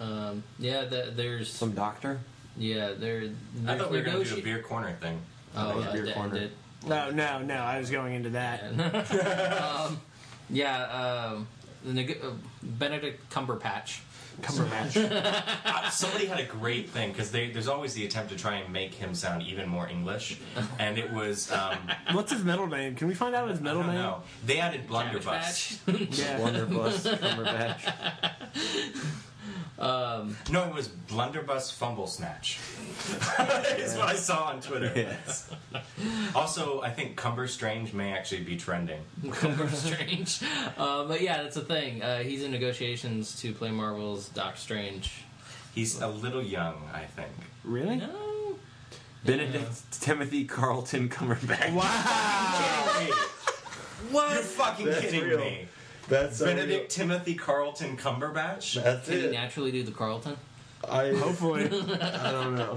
D: Um, yeah, the, there's
C: Some doctor.
D: yeah there.
A: I thought we were going to do a beer corner thing.
D: Oh,
C: Beer
D: uh, d-
C: corner.
D: did-
B: no, no, no. I was going into that. [laughs]
D: um, yeah, um, the neg- uh, Benedict Cumberpatch.
B: Cumberbatch. [laughs]
A: Uh, somebody had a great thing because there's always the attempt to try and make him sound even more English, and it was um, [laughs]
B: What's his middle name? Can we find out his
A: I
B: middle
A: don't
B: name?
A: know. They added blunderbuss.
D: Patch.
B: Yeah. [laughs]
C: Blunderbuss, Cumberbatch.
D: Um,
A: No, it was blunderbuss fumble snatch. [laughs] is what I saw on Twitter.
C: Yes. [laughs]
A: Also, I think Cumber Strange may actually be trending.
D: Cumber Strange. Uh, but yeah, that's the thing. Uh, he's in negotiations to play Marvel's Doctor Strange.
A: He's a little young, I think.
B: Really?
D: No.
C: Benedict Timothy Carlton Cumberbatch.
B: Wow. [laughs]
A: What? You're fucking
E: That's
A: kidding
E: real.
A: me.
E: That's
A: Benedict Timothy Carlton Cumberbatch?
E: That's
D: Can he naturally do the Carlton?
E: I, [laughs]
B: Hopefully.
E: I don't know.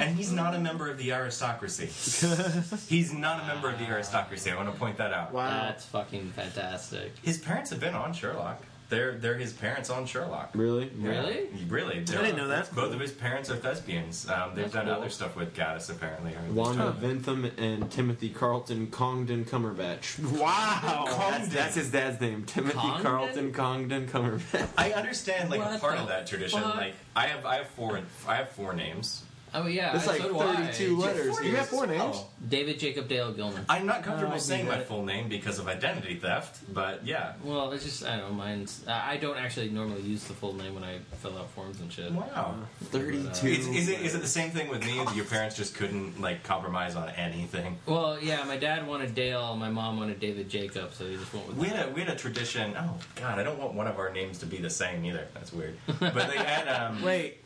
A: And he's not a member of the aristocracy. [laughs] he's not a member of the aristocracy. I want to point that out.
B: Wow.
D: That's fucking fantastic.
A: His parents have been on Sherlock. They're they're his parents on Sherlock.
C: Really?
D: Really?
A: Really? I
B: didn't know that.
A: Both of his parents are thespians. Um, they've
D: That's
A: done
D: cool.
A: other stuff with Gatiss, apparently.
C: Wanda Ventham and Timothy Carlton Congdon Cumberbatch. [laughs]
B: Wow.
C: That's, that's his dad's name, Timothy
D: Congdon?
C: Carlton Congdon Cumberbatch.
A: I understand like a
D: What
A: part
D: the
A: of that tradition.
D: fuck?
A: Like I have I have four I have four names.
D: Oh yeah,
C: It's
D: I-
C: like
D: so do I.
C: 32 letters.
B: You have four names?
A: Oh.
D: David Jacob Dale Gilman.
A: I'm not comfortable
B: Oh, I
A: saying my
B: that.
A: full name because of identity theft, but yeah.
D: Well, it's just I don't know. Mine's I I don't actually normally use the full name when I fill out forms and shit.
A: Wow.
C: 32.
A: Is, is it is it the same thing with me? That your parents just couldn't like compromise on anything.
D: Well, yeah, my dad wanted Dale, my mom wanted David Jacob, so he just went with
A: We
D: that.
A: had a we had a tradition. Oh God, I don't want one of our names to be the same either. That's weird. But they had. Um,
B: Wait.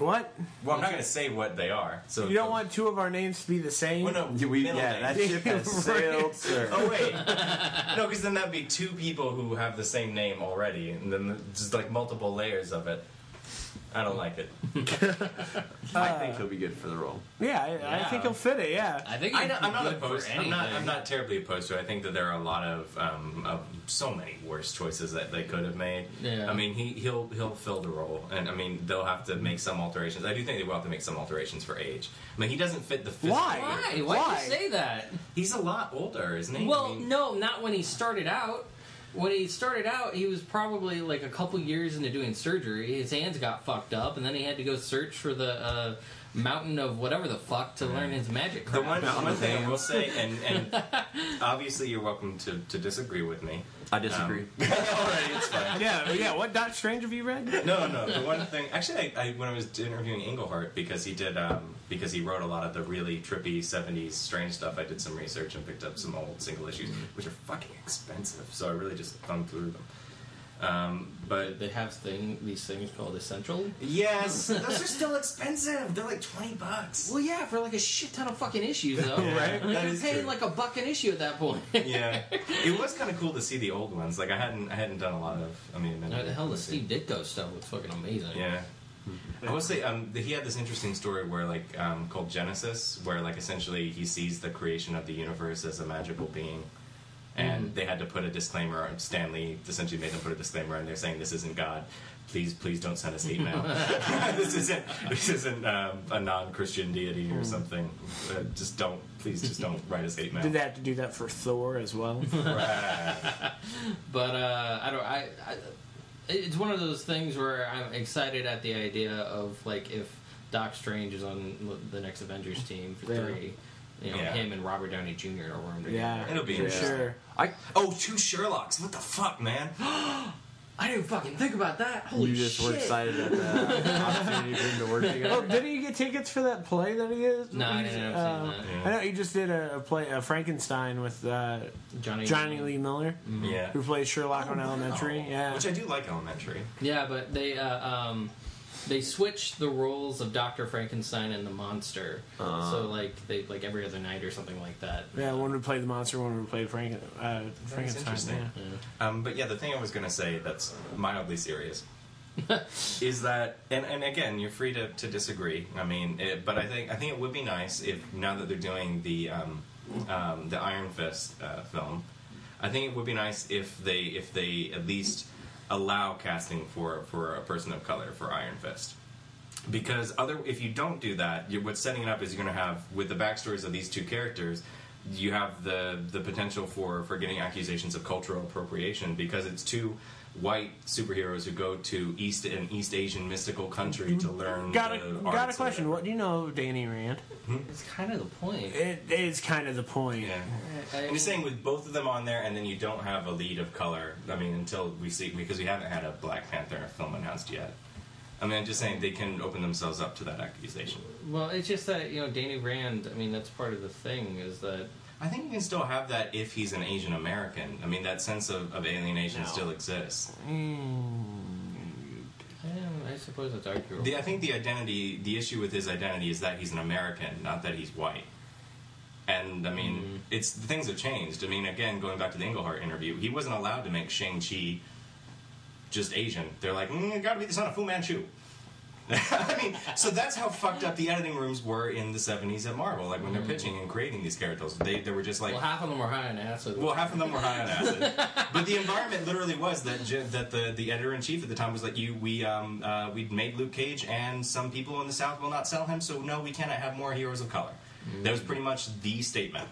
B: What?
A: well, I'm not going to say what they are. So
B: You don't want two of our names to be the same?
A: Well, no,
C: we,
A: middle
C: yeah, that ship has [laughs] sailed, sir.
A: Oh wait, [laughs] no, because then that'd be two people who have the same name already, and then just like multiple layers of it. I don't like it. [laughs]
C: I think he'll be good for the role.
B: Yeah, I, I
D: Yeah.
B: think he'll fit it. Yeah.
D: I think
A: I
D: it'd
A: don't,
D: be
A: I'm not
D: good for
A: opposed. I'm not. I'm not terribly opposed to. it. I think that there are a lot of, um, of so many worse choices that they could have made.
D: Yeah.
A: I mean, he he'll he'll fill the role, and I mean they'll have to make some alterations. I do think they will have to make some alterations for age. I mean, he doesn't fit the. physical-
B: Why?
D: Why? Why
B: Why?
D: would you say that?
A: He's a lot older, isn't he? I
D: Well,
A: mean-
D: no, not when he started out. When he started out, he was probably like a couple years into doing surgery. His hands got fucked up, and then he had to go search for the uh, mountain of whatever the fuck to learn his magic
A: The one,
C: Mountain
A: one
C: of
A: thing I
C: Dams.
A: will say, [laughs] and, and [laughs] obviously you're welcome to, to disagree with me.
C: I disagree.
A: Um, [laughs] Alrighty, it's fine.
B: Yeah, yeah. What Doc Strange have you read?
A: No, no. The one thing, actually, I, I when I was interviewing Englehart because he did, um, because he wrote a lot of the really trippy '70s strange stuff. I did some research and picked up some old single issues, which are fucking expensive. So I really just thumbed through them. Um, but
D: They have thing these things called essential.
A: yes, [laughs] those are still expensive. They're like twenty bucks.
D: Well, yeah, for like a shit ton of fucking issues, though. [laughs]
A: Right,
D: Like,
A: that
D: you're
A: is
D: paying
A: true.
D: like a buck an issue at that point. [laughs]
A: Yeah, it was kind of cool to see the old ones. Like I hadn't, I hadn't done a lot of. I mean,
D: What the hell, the Steve Ditko stuff was fucking amazing.
A: Yeah. I will say um, that he had this interesting story where, like, um, called Genesis, where, like, essentially he sees the creation of the universe as a magical being, and they had to put a disclaimer. Stan Lee essentially made them put a disclaimer, and they're saying this isn't God. Please, please don't send us [laughs] hate mail. [laughs] this isn't this isn't um, a non-Christian deity or something. Uh, just don't, please, just don't write us hate mail.
B: Did they have to do that for Thor as well? [laughs]
A: Right.
D: But uh, I don't. I, I it's one of those things where I'm excited at the idea of like if Doc Strange is on the next Avengers team for
B: Yeah.
D: three, you know,
A: Yeah.
D: him and Robert Downey Jr. will work together.
B: yeah,
A: It'll be
B: for sure.
E: I
A: Oh, two Sherlocks! What the fuck, man? [gasps]
D: I didn't fucking think about that. Holy
C: you just
D: shit!
C: were excited at the [laughs] opportunity for him to work together.
B: Oh, didn't you get tickets for that play that he is?
D: No, I didn't end
B: Uh,
D: that.
B: I know he just did a, a play, a Frankenstein with uh,
D: Johnny.
B: Jonny Lee Miller,
A: Yeah.
B: who plays Sherlock on Elementary. Yeah,
A: Which I do like Elementary.
D: Yeah, but they uh, um, they switched the roles of Doctor Frankenstein and the monster.
C: Uh.
D: so like they like every other night or something like that.
B: yeah. One would play the monster, one would play Frank, uh, Frankenstein.
A: interesting.
B: Yeah.
A: Um, but yeah, the thing I was going to say that's mildly serious [laughs] is that, and, and again, you're free to, to disagree. I mean, it, but I think I think it would be nice if now that they're doing the um, um, the Iron Fist uh, film, I think it would be nice if they if they at least allow casting for for a person of color for Iron Fist. Because other, if you don't do that, you what's setting it up is you're going to have with the backstories of these two characters, you have the the potential for for getting accusations of cultural appropriation because it's two white superheroes who go to East an East Asian mystical country to mm-hmm. learn.
B: Got a
A: the
B: got a question. What do you know of Danny Rand? Hmm?
D: It's kind of the point.
B: It is kind of the point.
A: Yeah.
D: I-
A: I'm just saying, with both of them on there, and then you don't have a lead of color. I mean, until we see, because we haven't had a Black Panther film announced yet. I mean, I'm just saying they can open themselves up to that accusation.
D: Well, it's just that you know Danny Rand. I mean, that's part of the thing is that
A: I think you can still have that if he's an Asian American. I mean, that sense of, of alienation
B: No.
A: still exists.
D: eh, I suppose it's arguable.
A: The, I think the identity, the issue with his identity is that he's an American, not that he's white. And I mean, it's the things have changed. I mean, again, going back to the Englehart interview, he wasn't allowed to make Shang Chi just Asian. They're like, mm, got to be the son of Fu Manchu. [laughs] I mean, so that's how fucked up the editing rooms were in the '70s at Marvel. Like when they're pitching and creating these characters, they they were just like,
D: well, half of them were high on acid.
A: well, half of them were high on acid, [laughs] but the environment literally was that J- that the, the editor in chief at the time was like, "You, we um uh, we made Luke Cage, and some people in the South will not sell him, so no, we cannot have more heroes of color." That was pretty much the statement.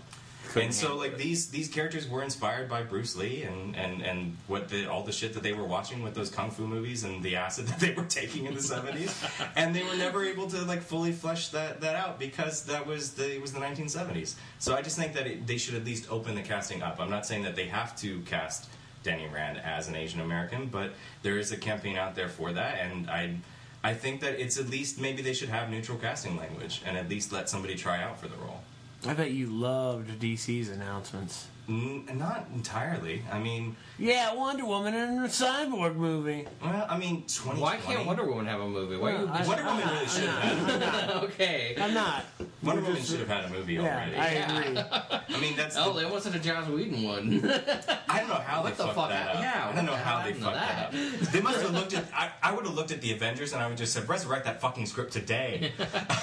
A: And so, like these these characters were inspired by Bruce Lee and and and what the all the shit that they were watching with those kung fu movies and the acid [laughs] that they were taking in the seventies, and they were never able to like fully flesh that that out because that was the it was the nineteen seventies. So I just think that it, they should at least open the casting up. I'm not saying that they have to cast Danny Rand as an Asian American, but there is a campaign out there for that, and I. I think that it's at least maybe they should have neutral casting language and at least let somebody try out for the role.
B: I bet you loved DC's announcements.
A: N- not entirely. I mean,
B: Yeah, Wonder Woman in a cyborg movie.
A: well, I mean, 2020.
D: Why can't Wonder Woman have a movie? Why
B: Well,
D: you?
B: I-
A: Wonder
B: I'm
A: Woman
B: not-
A: really
B: I'm
A: should
B: not-
A: have.
B: I'm not. [laughs]
D: okay.
B: I'm not.
A: Wonder
B: We're
A: Woman
B: just-
A: should have had a movie
B: Yeah,
A: already.
B: I
D: Yeah.
B: agree. [laughs]
A: I mean, that's.
D: Oh,
A: the,
D: they almost had a Joss Whedon one. [laughs]
A: I don't know how
D: What
A: they
D: the
A: fucked
D: fuck?
A: that up.
D: Yeah,
A: I don't know
D: what
A: how they
D: happened to
A: fucked that,
D: that?
A: up. They must have looked at. I, I would have looked at the Avengers and I would just said, resurrect that fucking script today.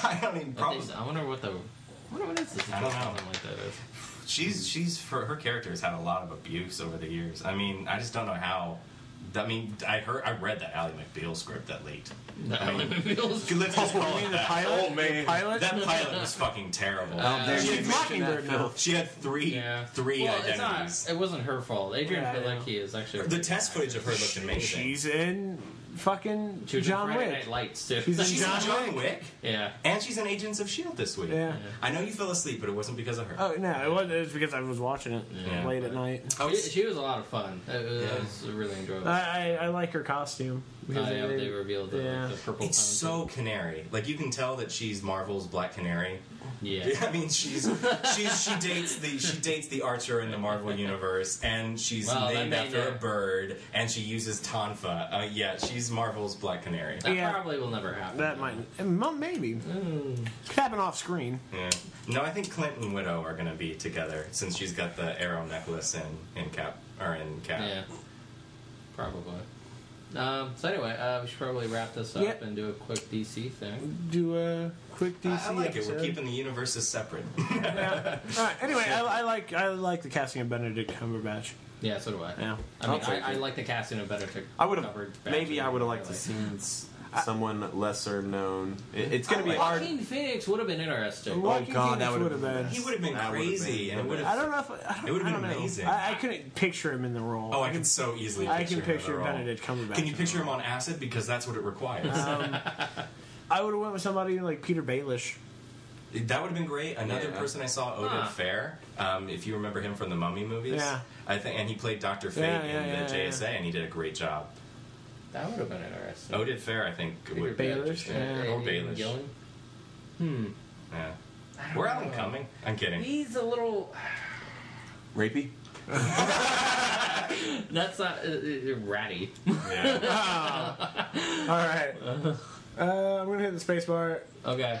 A: I don't even probably.
D: I wonder what the. I wonder what is the
A: I don't know.
D: something like that is.
A: She's she's for her character's had a lot of abuse over the years. I mean, I just don't know how. I mean, I heard, I read that Ally McBeal script that leaked. I mean,
D: feels.
A: let's just call it that.
B: pilot?
E: Oh, man.
B: Pilot?
A: That pilot was [laughs] fucking terrible.
D: Uh,
C: there
A: she,
C: you
A: had,
C: mentioned
B: Mockingbird now.
C: Phil.
A: she had three
D: Yeah.
A: three
D: well, it's
A: identities.
D: not. It wasn't her fault. Adrianne
B: Yeah, I know.
D: Palicki is actually.
A: The test footage of her looked amazing.
B: She's in fucking
D: She was
B: John
D: Friday
B: Wick.
D: Night Lights too.
B: She's in
A: She's
B: John
A: in John
B: Wick.
A: Wick,
D: yeah.
A: and she's in Agents of Shield this week.
B: Yeah.
A: I know you fell asleep, but it wasn't because of her.
B: Oh no, it was, it was because I was watching it
A: Yeah.
B: late at night.
A: I
D: She,
A: was-
D: she was a lot of fun. It was,
A: Yeah.
D: it was really enjoyable.
B: I, I, I like her costume. Because
D: yeah,
B: they-
D: they revealed the,
B: yeah.
D: the purple.
A: it's
D: tone,
A: so canary. Like you can tell that she's Marvel's Black Canary.
D: Yeah. [laughs]
A: I mean, she's she's she dates the she dates the Archer in the Marvel universe, and she's
D: Well,
A: named after
D: yeah.
A: a bird, and she uses tonfa. Uh, yeah, she's Marvel's Black Canary.
D: That
B: Yeah.
D: probably will never happen.
B: That might maybe
D: Mm.
B: could happen off screen.
A: Yeah. No, I think Clint and Widow are going to be together since she's got the arrow necklace in in Cap or in Cap.
D: Yeah. Probably. Um, so anyway, uh, we should probably wrap this up
B: Yeah.
D: and do a quick DC thing.
B: Do a quick DC
A: I, I like it. We're keeping the universes separate. [laughs]
B: Yeah. All right. Anyway, I, I like I like the casting of Benedict Cumberbatch.
D: Yeah, so do I.
B: Yeah.
D: I mean,
C: I'll take
D: I, I
C: it.
D: like the casting of Benedict. to
C: I would have
D: covered.
C: maybe I would have liked to
D: really.
C: Seen s- someone lesser known. It, it's going to be
A: like-
C: hard.
D: Joaquin Phoenix would have been interesting.
B: Joaquin
C: God, that
B: Phoenix
C: would've
B: would have
C: been
B: been.
A: he would have been
C: That would've
A: crazy,
C: been
A: and it
C: the
A: would
B: I don't know if I don't,
A: It would've
B: I
A: been
B: don't know.
A: amazing.
B: I, I couldn't picture him in the role.
A: Oh, I can so easily.
B: I
A: picture
B: can
A: him in
B: picture
A: the role.
B: Benedict Cumberbatch.
A: Can you picture him on acid because that's what it requires?
B: Um, I would have went with somebody like Peter Baelish.
A: That would have been great. Another
C: Yeah.
A: person I saw, Oded
D: Huh.
A: Fehr. Um, if you remember him from the Mummy movies,
B: Yeah.
A: I think, and he played Doctor Fate
B: Yeah, yeah,
A: in
B: yeah,
A: the
B: yeah.
A: JSA, and he did a great job.
D: That would have been interesting.
A: Oded Fehr, I think, would be interesting.
B: yeah.
A: or
D: Ian
A: Baelish.
D: Hmm.
A: Yeah.
D: I don't
A: Where Alan
D: know.
A: coming? I'm kidding.
D: He's a little.
C: Rapey? [laughs]
D: That's not uh, uh, ratty.
A: Yeah. [laughs]
B: All right. Uh, I'm gonna hit the space bar.
D: Okay.